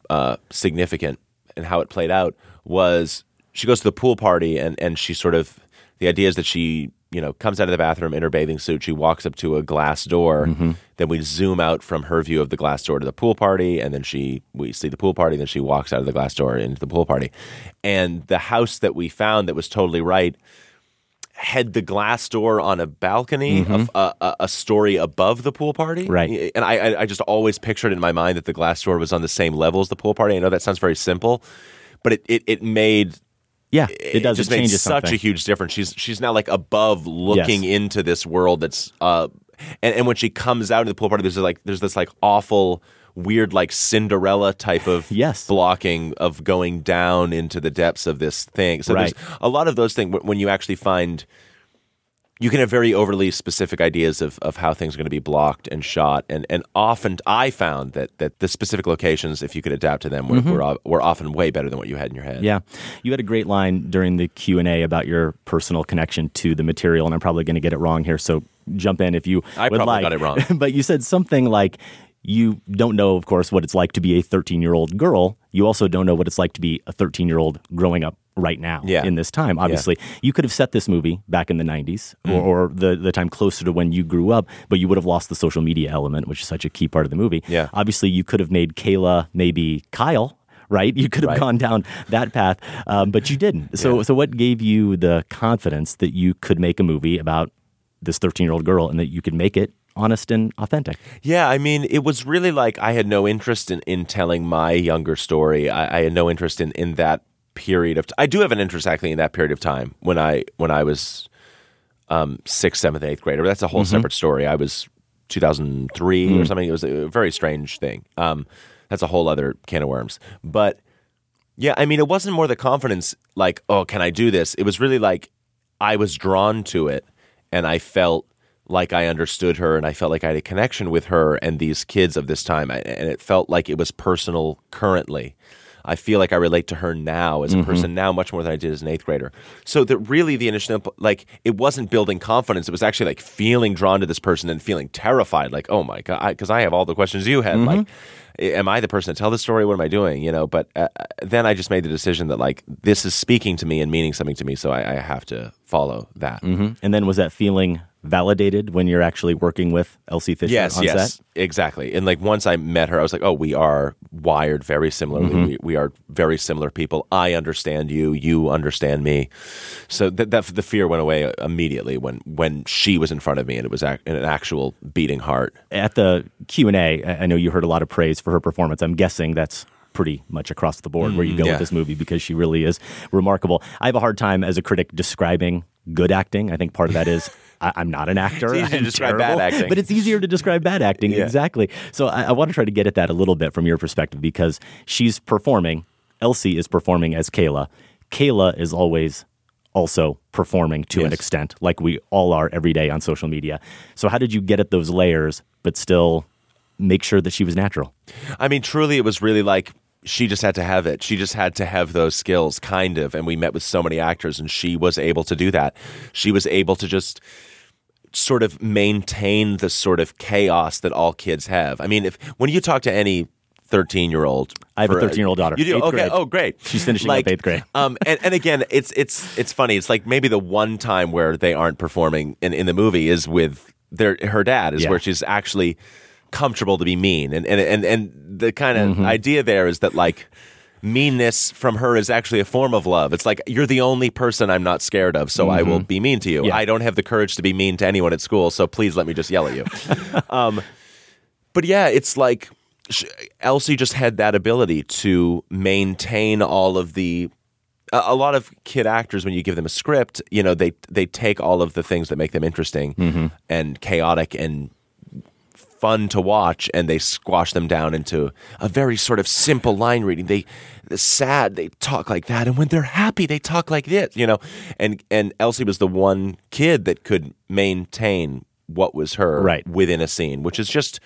uh, significant in how it played out was she goes to the pool party and and she sort of the idea is that she you know comes out of the bathroom in her bathing suit. She walks up to a glass door. Then we zoom out from her view of the glass door to the pool party, and then she we see the pool party. Then she walks out of the glass door into the pool party, and the house that we found that was totally right had the glass door on a balcony, Mhm. a, a, a- story above the pool party. Right. And I, I- I just always pictured in my mind that the glass door was on the same level as the pool party. I know that sounds very simple, but it, it, it made. Yeah, it does. just it made such something. a huge difference. She's she's now like above looking into this world that's uh and, and when she comes out of the pool party, there's like there's this like awful weird like Cinderella type of (laughs) yes. blocking of going down into the depths of this thing. So Right. there's a lot of those things when you actually find you can have very overly specific ideas of, of how things are going to be blocked and shot and, and often I found that, that the specific locations if you could adapt to them were, Mhm. were, were often way better than what you had in your head. Yeah, you had a great line during the Q and A about your personal connection to the material, and I'm probably going to get it wrong here. So jump in if you I would probably like. got it wrong. (laughs) but you said something like you don't know, of course, what it's like to be a 13 year old girl. You also don't know what it's like to be a 13 year old growing up right now Yeah. in this time. Obviously, you could have set this movie back in the 90s or, Mm. or the, the time closer to when you grew up, but you would have lost the social media element, which is such a key part of the movie. Yeah. Obviously, you could have made Kayla maybe Kyle. Right, you could have Right. gone down that path, um, but you didn't. So, so what gave you the confidence that you could make a movie about this thirteen-year-old girl and that you could make it honest and authentic? Yeah, I mean, it was really like I had no interest in, in telling my younger story. I, I had no interest in, in that period of. T- I do have an interest actually in that period of time when I when I was um, sixth, seventh, eighth grader. That's a whole Mhm. separate story. I was 2003 or Mm. something. It was a very strange thing. Um, that's a whole other can of worms. But yeah, I mean, it wasn't more the confidence like, oh, can I do this? It was really like I was drawn to it and I felt like I understood her and I felt like I had a connection with her and these kids of this time. And it felt like it was personal currently. I feel like I relate to her now as a Mhm. person now much more than I did as an eighth grader. So that really the initial like it wasn't building confidence. It was actually like feeling drawn to this person and feeling terrified. Like oh my god, because I, have all the questions you had. Like, am I the person to tell the story? What am I doing? You know. But uh, then I just made the decision that like this is speaking to me and meaning something to me, so I, I have to follow that. hmm And then was that feeling validated when you're actually working with Elsie Fisher Yes, on yes, set? exactly. And like once I met her, I was like, oh, we are wired very similarly. Mhm. We, we are very similar people. I understand you. You understand me. So that, that the fear went away immediately when when she was in front of me and it was ac- an actual beating heart. At the Q and A, I know you heard a lot of praise for her performance. I'm guessing that's pretty much across the board where you Mm, go yeah. with this movie because she really is remarkable. I have a hard time as a critic describing good acting. I think part of that is I, I'm not an actor. It's to describe bad acting. but it's easier to describe bad acting. Yeah. Exactly. So I, I want to try to get at that a little bit from your perspective because she's performing. Elsie is performing as Kayla. Kayla is always also performing to an extent, like we all are every day on social media. So how did you get at those layers, but still make sure that she was natural? I mean, truly, it was really like she just had to have it. She just had to have those skills, kind of. And we met with so many actors, and she was able to do that. She was able to just sort of maintain the sort of chaos that all kids have. I mean, if when you talk to any 13 year old, I have a 13-year-old daughter, You do? eighth Okay. grade. Oh, great. She's finishing like, up eighth grade. um, and, and again, it's it's it's funny. It's like maybe the one time where they aren't performing in, in the movie is with their her dad, is Yeah. where she's actually comfortable to be mean. And and and, and the kind of Mhm. idea there is that like meanness from her is actually a form of love. It's like you're the only person I'm not scared of, so I will Mhm. be mean to you. Yeah. I don't have the courage to be mean to anyone at school, so please let me just yell at you. (laughs) um, but yeah, it's like sh- Elsie just had that ability to maintain all of the. A a lot of kid actors, when you give them a script, you know they they take all of the things that make them interesting Mhm. and chaotic and fun to watch, and they squash them down into a very sort of simple line reading. They sad, they talk like that, and when they're happy, they talk like this. You know, and and Elsie was the one kid that could maintain what was her Right. within a scene, which is just.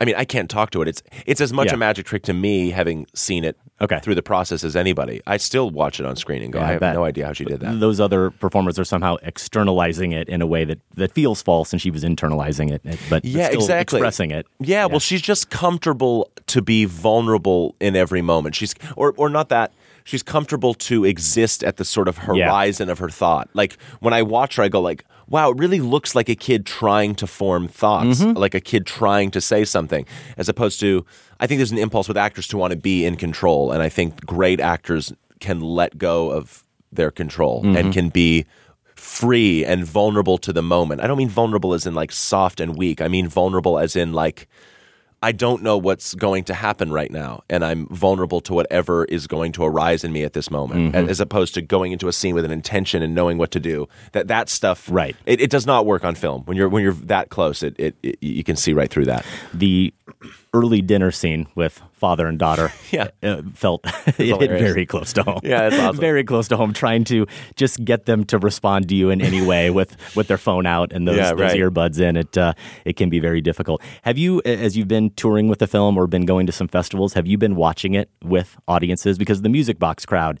I mean, I can't talk to it. It's it's as much Yeah. a magic trick to me, having seen it Okay. through the process as anybody. I still watch it on screen and go, Yeah, I I have bet. no idea how she did that. Those other performers are somehow externalizing it in a way that, that feels false, and she was internalizing it, but yeah, still exactly. expressing it. Yeah, well, she's just comfortable to be vulnerable in every moment. She's or or not that. She's comfortable to exist at the sort of horizon of her thought. Like when I watch her, I go like, "Wow, it really looks like a kid trying to form thoughts, Mm-hmm. like a kid trying to say something." As opposed to, I think there's an impulse with actors to want to be in control, and I think great actors can let go of their control Mm-hmm. and can be free and vulnerable to the moment. I don't mean vulnerable as in like soft and weak. I mean vulnerable as in like I don't know what's going to happen right now, and I'm vulnerable to whatever is going to arise in me at this moment, Mhm. as opposed to going into a scene with an intention and knowing what to do. That that stuff, Right. It, it does not work on film when you're when you're that close. It, it, it you can see right through that. the early dinner scene with father and daughter. (laughs) Yeah. uh, felt (laughs) it hit very close to home. Yeah, that's (laughs) awesome. very close to home trying to just get them to respond to you in any way with with their phone out and those, Yeah, those right. earbuds in. It uh, it can be very difficult. Have you as you've been touring with the film or been going to some festivals have you been watching it with audiences? Because the music box crowd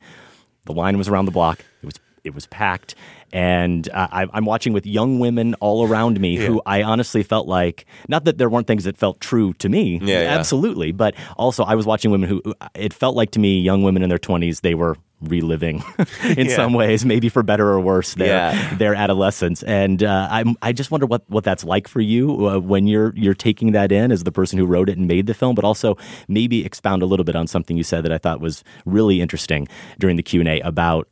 the line was around the block. It was it was packed and uh, I, I'm watching with young women all around me who I honestly felt like not that there weren't things that felt true to me, Yeah, yeah. absolutely, but also I was watching women who it felt like to me, young women in their 20s, they were reliving (laughs) in Yeah. some ways, maybe for better or worse, their Yeah. their adolescence, and uh, I'm I just wonder what, what that's like for you uh, when you're you're taking that in as the person who wrote it and made the film, but also maybe expound a little bit on something you said that I thought was really interesting during the Q and A about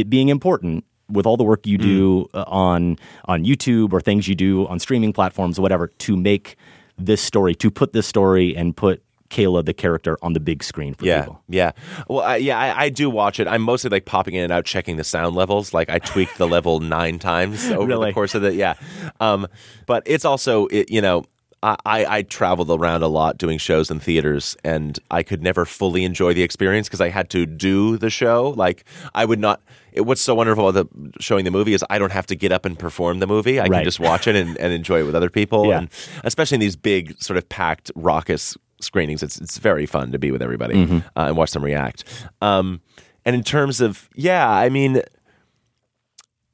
it being important with all the work you do uh, on on YouTube or things you do on streaming platforms or whatever to make this story to put this story and put Kayla the character on the big screen for Yeah, people. yeah. Well, I, yeah, I, I do watch it. I'm mostly like popping in and out, checking the sound levels. Like I tweaked the level (laughs) nine times over Really? the course of the yeah. Um, but it's also it, you know. I, I I traveled around a lot doing shows in theaters, and I could never fully enjoy the experience because I had to do the show. Like I would not. It, what's so wonderful about the, showing the movie is I don't have to get up and perform the movie. I Right. can just watch it and, and enjoy it with other people. Yeah. And especially in these big, sort of packed, raucous screenings, it's it's very fun to be with everybody Mm-hmm. uh, and watch them react. Um, and in terms of yeah, I mean,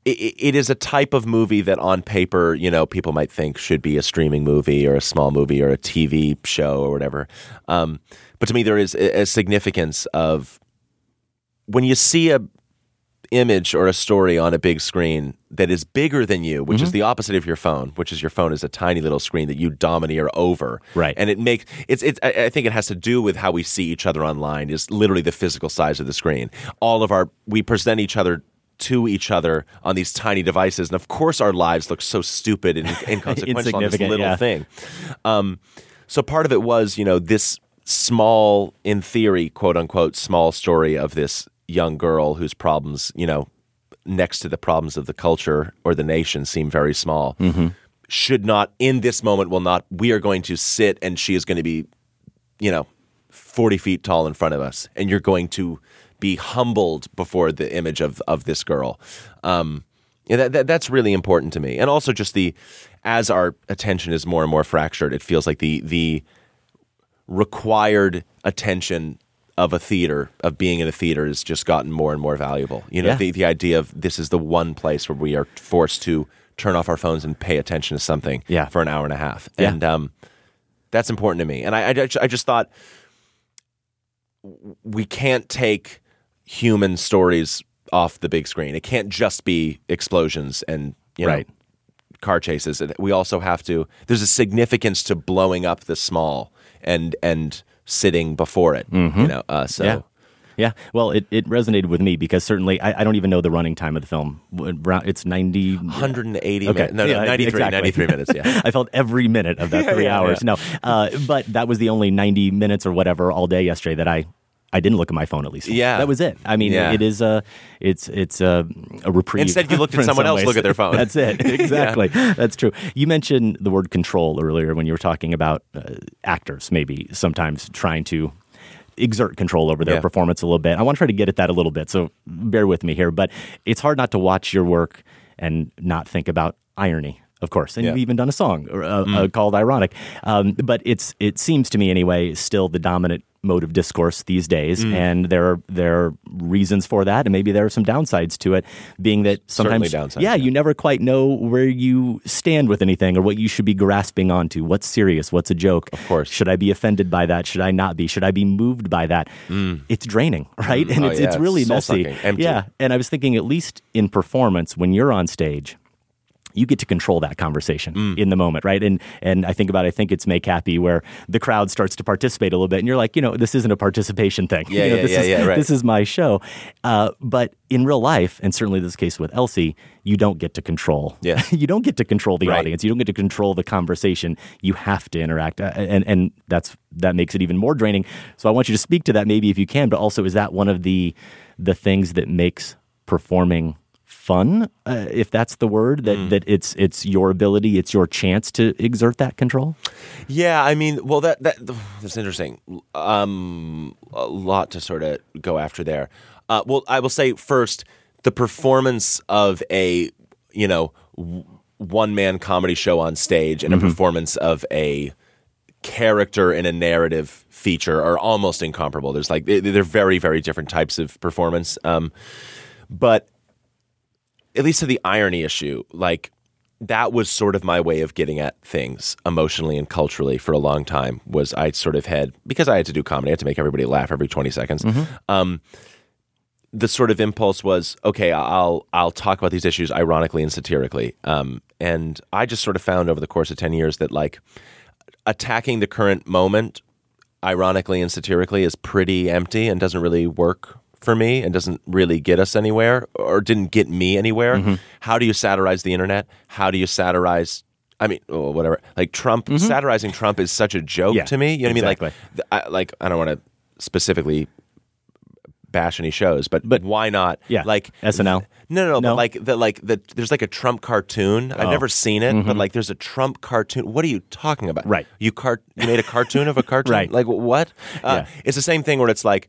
it, it is a type of movie that on paper, you know, people might think should be a streaming movie or a small movie or a TV show or whatever. Um, but to me, there is a significance of when you see a image or a story on a big screen that is bigger than you, which is Mm-hmm. the opposite of your phone, which is your phone is a tiny little screen that you domineer over. Right. And it makes it's it's I I think it has to do with how we see each other online is literally the physical size of the screen. All of our we present each other to each other on these tiny devices, and of course our lives look so stupid and (laughs) inconsequential on this little yeah. thing. Um, so part of it was, you know, this small, in theory, quote unquote, small story of this young girl whose problems, you know, next to the problems of the culture or the nation seem very small. Should not, in this moment, will not, we are going to sit and she is going to be, you know, 40 feet tall in front of us. And you're going to be humbled before the image of, of this girl. Um, yeah, that, that, that's really important to me. And also just the, as our attention is more and more fractured, it feels like the, the, required attention of a theater of being in a theater has just gotten more and more valuable. You know, Yeah. the the idea of this is the one place where we are forced to turn off our phones and pay attention to something Yeah. for an hour and a half. Yeah. And um, that's important to me. And I, I, I just thought we can't take human stories off the big screen. It can't just be explosions and you know Right. car chases. We also have to. There's a significance to blowing up the small and and sitting before it. You know, uh, so. Mm-hmm. Yeah. Yeah, well, it, it resonated with me because certainly I, I don't even know the running time of the film. It's 90. 180 Okay. minutes. No, no, Yeah, 93, exactly. 93 minutes, yeah. (laughs) I felt every minute of that (laughs) three yeah, hours. No, uh, but that was the only 90 minutes or whatever all day yesterday that I. I didn't look at my phone at least. Yeah. that was it. I mean, Yeah. it is a, it's it's a, a reprieve. Instead, you looked at (laughs) someone some else look at their phone. (laughs) That's it. (laughs) Exactly. That's true. You mentioned the word control earlier when you were talking about uh, actors maybe sometimes trying to exert control over their Yeah. performance a little bit. I want to try to get at that a little bit, so bear with me here. But it's hard not to watch your work and not think about irony of course, and Yeah. you've even done a song uh, uh, Mm. called "Ironic." Um, but it's it seems to me anyway still the dominant mode of discourse these days, Mm. and there are there are reasons for that, and maybe there are some downsides to it, being that sometimes, downsides, yeah, you never quite know where you stand with anything or what you should be grasping onto. What's serious? What's a joke? Of course. should I be offended by that? Should I not be? Should I be moved by that? It's draining, right? Mm. And Oh, it's yeah, it's really it's messy. empty. Yeah, and I was thinking, at least in performance, when you're on stage, you get to control that conversation Mm. in the moment, right? And and I think about I think it's Make Happy where the crowd starts to participate a little bit, and you're like, you know, this isn't a participation thing. Yeah, You know, yeah, this yeah, is, yeah, right. This is my show. Uh, but in real life, and certainly this case with Elsie, you don't get to control. Yeah. (laughs) you don't get to control the Right. audience. You don't get to control the conversation. You have to interact, Uh, and and that's that makes it even more draining. So I want you to speak to that, maybe if you can. But also, is that one of the the things that makes performing fun, uh, if that's the word that that it's it's your ability, it's your chance to exert that control. Yeah, I mean, well, that that that's interesting. Um, a lot to sort of go after there. Uh, well, I will say first, the performance of a you know one man comedy show on stage and Mhm. a performance of a character in a narrative feature are almost incomparable. There's like they- they're very very different types of performance. Um, but at least to the irony issue, like that was sort of my way of getting at things emotionally and culturally for a long time. Was I sort of had because I had to do comedy, I had to make everybody laugh every twenty seconds. Mm-hmm. Um, the sort of impulse was okay. I'll I'll talk about these issues ironically and satirically. Um, and I just sort of found over the course of ten years that like attacking the current moment ironically and satirically is pretty empty and doesn't really work for me and doesn't really get us anywhere or didn't get me anywhere. Mm-hmm. How do you satirize the internet? How do you satirize? I mean, oh, whatever. Like Trump, satirizing Trump is such a joke Mm-hmm. Yeah, to me. You know what I mean? Like, I, like I don't want to specifically bash any shows, but but why not? Yeah, like SNL. No, no, no, No? But like the like the there's like a Trump cartoon. I've Oh. never seen it, but Mhm. like there's a Trump cartoon. What are you talking about? Right. You cart you made a cartoon of a (laughs) cartoon. Right. Like what? Uh, Yeah. It's the same thing where it's like.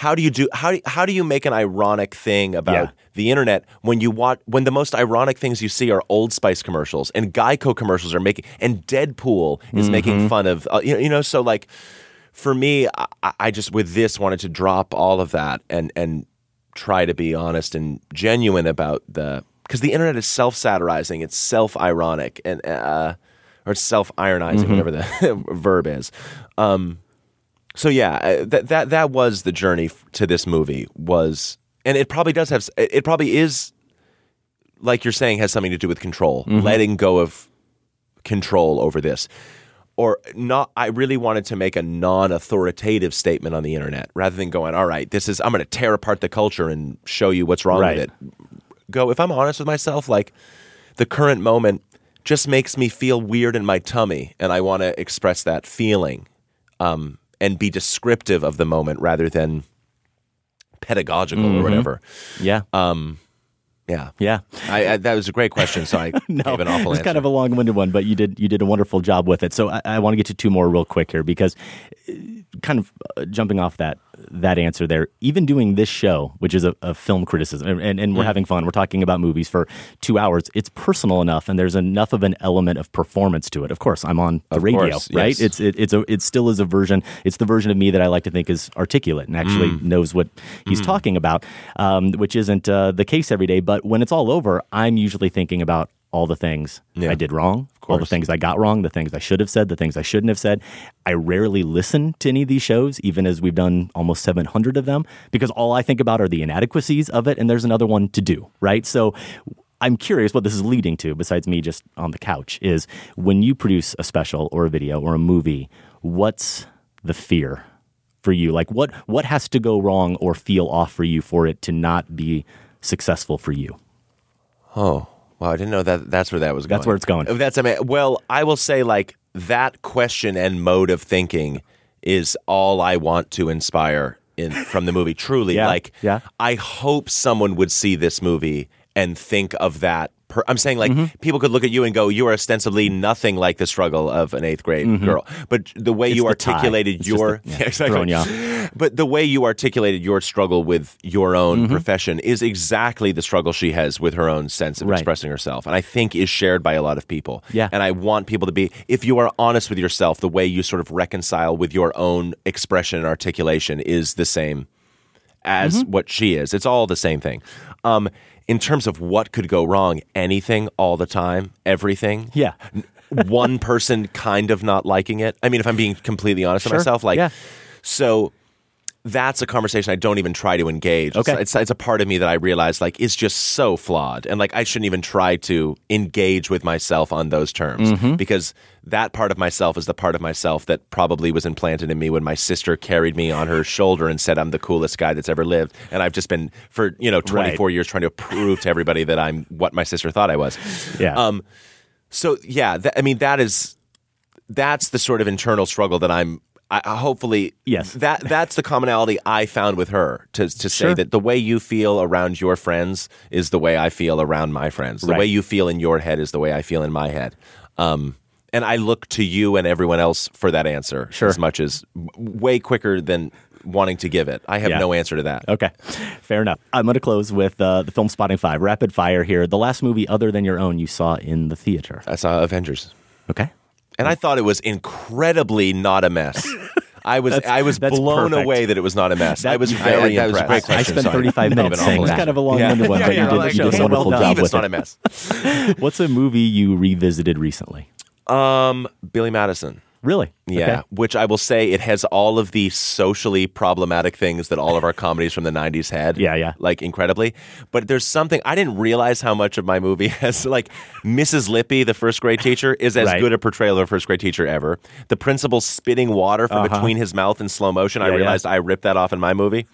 How do you do how do, how do you make an ironic thing about Yeah. the internet when you want when the most ironic things you see are Old Spice commercials and Geico commercials are making and Deadpool is making Mhm. fun of uh, you know, you know so like for me I, I just with this wanted to drop all of that and and try to be honest and genuine about the because the internet is self satirizing it's self ironic and uh or self ironizing Mhm. whatever the (laughs) verb is um so yeah, uh, that that that was the journey to this movie was, and it probably does have. It probably is, like you're saying, has something to do with control, Mhm. letting go of control over this, or not. I really wanted to make a non-authoritative statement on the internet rather than going, "All right, this is I'm going to tear apart the culture and show you what's wrong Right. with it." Go if I'm honest with myself, like the current moment just makes me feel weird in my tummy, and I want to express that feeling um, and be descriptive of the moment rather than pedagogical Mhm. or whatever. Yeah. Um, yeah. Yeah. I, I, that was a great question. So I (laughs) no, gave an awful it was answer. kind of a long-winded one, but you did you did a wonderful job with it. So I, I want to get to two more real quick here because, uh, kind of uh, jumping off that that answer there, even doing this show, which is a, a film criticism, and, and, and we're Mm. having fun, we're talking about movies for two hours. It's personal enough, and there's enough of an element of performance to it. Of course, I'm on the Of radio, course, right? yes. It's it, it's a it still is a version. It's the version of me that I like to think is articulate and actually Mm. knows what he's Mm. talking about, um, which isn't uh, the case every day. But when it's all over, I'm usually thinking about all the things I did wrong, all the things I got wrong, the things I should have said, the things I shouldn't have said. I rarely listen to any of these shows, even as we've done almost 700 of them, because all I think about are the inadequacies of it, and there's another one to do, right? So I'm curious what this is leading to, besides me just on the couch, is when you produce a special or a video or a movie, what's the fear? For you, like what what has to go wrong or feel off for you for it to not be successful for you? Oh, wow! I didn't know that. That's where that was going. That's where it's going. Oh, That's I mean, well, I will say like that question and mode of thinking is all I want to inspire in from the movie. Truly, (laughs) Yeah, like yeah. I hope someone would see this movie and think of that Per- I'm saying like Mm-hmm. people could look at you and go, "You are ostensibly nothing like the struggle of an eighth grade girl." But the way Mm-hmm. It's you the articulated your the- (laughs) yeah, exactly. But the way you articulated your struggle with your own Mm-hmm. profession is exactly the struggle she has with her own sense of Right. expressing herself, and I think is shared by a lot of people. Yeah. and I want people to be. If you are honest with yourself, the way you sort of reconcile with your own expression and articulation is the same as Mm-hmm. what she is. It's all the same thing. Um, in terms of what could go wrong, anything, all the time, everything. Yeah. One person kind of not liking it. I mean, if I'm being completely honest Sure. with myself, like, Yeah. so that's a conversation I don't even try to engage. Okay. It's, it's, it's a part of me that I realize like is just so flawed, and like I shouldn't even try to engage with myself on those terms Mm-hmm. because that part of myself is the part of myself that probably was implanted in me when my sister carried me on her shoulder and said I'm the coolest guy that's ever lived, and I've just been for you know 24 years trying to prove to everybody that I'm what my sister thought I was. Yeah. Um. So yeah, that, I mean that is that's the sort of internal struggle that I'm. I, I hopefully, Yes. That that's the commonality I found with her to to say Sure. that the way you feel around your friends is the way I feel around my friends. The Right. way you feel in your head is the way I feel in my head. Um, and I look to you and everyone else for that answer Sure. as much as way quicker than wanting to give it. I have Yeah. no answer to that. Okay, fair enough. I'm going to close with uh, the film Spotting Five, rapid fire here. The last movie other than your own you saw in the theater. I saw Avengers. Okay. And I thought it was incredibly not a mess. I was I was blown perfect. away that it was not a mess. I was I- very that was a impressed. great question. I spent 35 minutes saying that. It was kind of a long-winded one, but you did- like, you did a wonderful well job with It's not it. a mess. What's a movie you revisited recently? Um, Billy Madison. Really? Yeah, Okay. which I will say it has all of the socially problematic things that all of our comedies from the 90s had. Yeah, yeah. Like incredibly. But there's something I didn't realize how much of my movie (laughs) has like Mrs. Lippy, the first grade teacher, is as Right. good a portrayal of a first grade teacher ever. The principal spitting water from Uh-huh. between his mouth in slow motion, I Yeah, yeah. realized I ripped that off in my movie.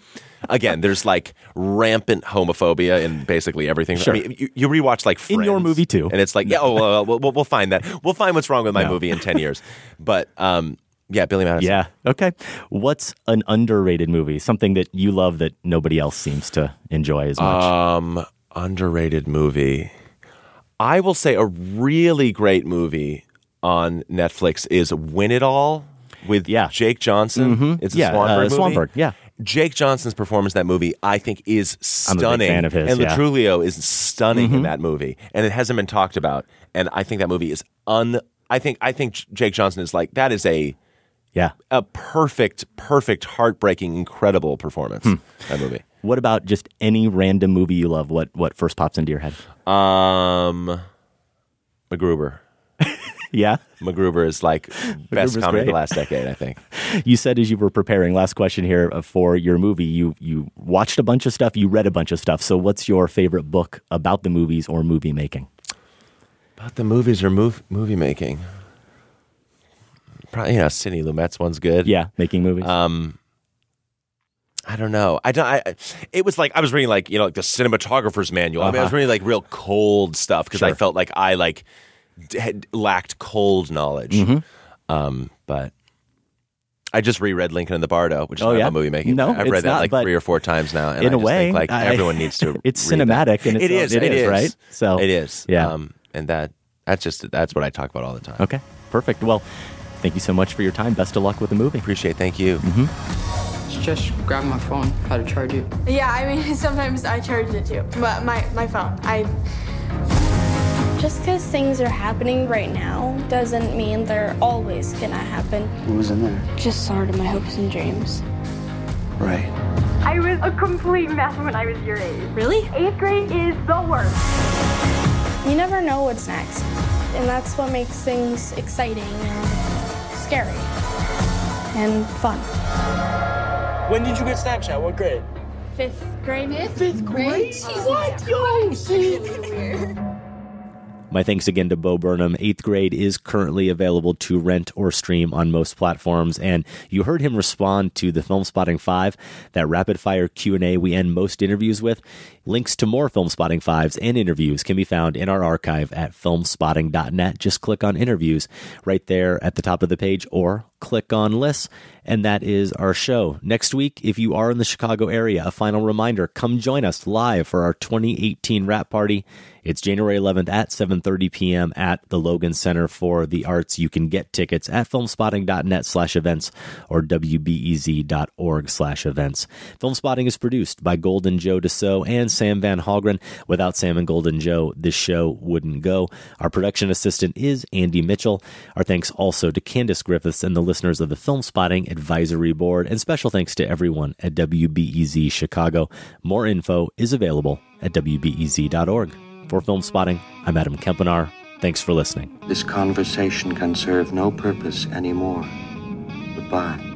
Again, there's like rampant homophobia in basically everything. Sure. I mean, you, you rewatch like In your movie, too. and it's like, yeah, oh, well, we'll, we'll, we'll find that. We'll find what's wrong with my No. movie in ten years. But um, yeah, Billy Madison. Yeah. Okay. What's an underrated movie? Something that you love that nobody else seems to enjoy as much. Um, underrated movie. I will say a really great movie on Netflix is Win It All with Yeah. Jake Johnson. Mhm. It's a Yeah, Swanberg uh, movie. Swanberg, yeah. Jake Johnson's performance in that movie, I think, is I'm a big stunning. fan of his, and yeah. Mm-hmm. Lo Truglio is stunning in that movie, and it hasn't been talked about. And I think that movie is un. I think I think Jake Johnson is like that is a yeah. a perfect, perfect, heartbreaking, incredible performance. Hmm. That movie. What about just any random movie you love? What what first pops into your head? Um, MacGruber. (laughs) Yeah. MacGruber is like (laughs) best comedy of the last decade, I think. (laughs) You said as you were preparing, last question here uh, for your movie, you you watched a bunch of stuff, you read a bunch of stuff. So what's your favorite book about the movies or movie making? About the movies or move, movie making. Probably, you know, Sidney Lumet's one's good. Yeah, making movies. Um, I don't know. I don't. I, it was like I was reading like you know like the cinematographer's manual. I mean, I was Uh-huh. reading like real cold stuff because I felt like I like had lacked cold knowledge. Mhm. Um, but I just reread Lincoln in the Bardo, which is Oh, not yeah? about movie making. No, I've it's read that not, like three or four times now. And in I a just way, think, like I- everyone needs to. (laughs) It's read that. cinematic and it's it is. it it is, is right? So it is. yeah. Um, and that that's just that's what I talk about all the time. Okay, perfect. Well, thank you so much for your time. Best of luck with the movie. Appreciate. it. Thank you. Just grab my phone. How to charge it? Yeah, I mean, (laughs) sometimes I charge it too. But my, my phone, I. Just because things are happening right now doesn't mean they're always gonna happen. What was in there? Just sort of my hopes and dreams. Right. I was a complete mess when I was your age. Really? Eighth grade is the worst. You never know what's next. And that's what makes things exciting and scary and fun. When did you get Snapchat? What grade? Fifth grade? Fifth grade? What? Yo, see? (laughs) My thanks again to Bo Burnham. Eighth grade is currently available to rent or stream on most platforms, and you heard him respond to the Filmspotting Five, that rapid fire Q and A we end most interviews with. Links to more Filmspotting Fives and interviews can be found in our archive at filmspotting.net. Just click on interviews right there at the top of the page or click on lists, and that is our show. Next week, if you are in the Chicago area, a final reminder, come join us live for our 2018 wrap party. It's January 11th at 7:30 p.m. at the Logan Center for the Arts. You can get tickets at filmspotting.net slash events or wbez.org slash events. Filmspotting is produced by Golden Joe Deso and Sam Van Hallgren. Without Sam and Golden Joe, this show wouldn't go. Our production assistant is Andy Mitchell. Our thanks also to Candace Griffiths and the listeners of the Filmspotting Advisory Board, and special thanks to everyone at WBEZ Chicago. More info is available at wbez.org. For Filmspotting, I'm Adam Kempenaar. Thanks for listening. This conversation can serve no purpose anymore. Goodbye.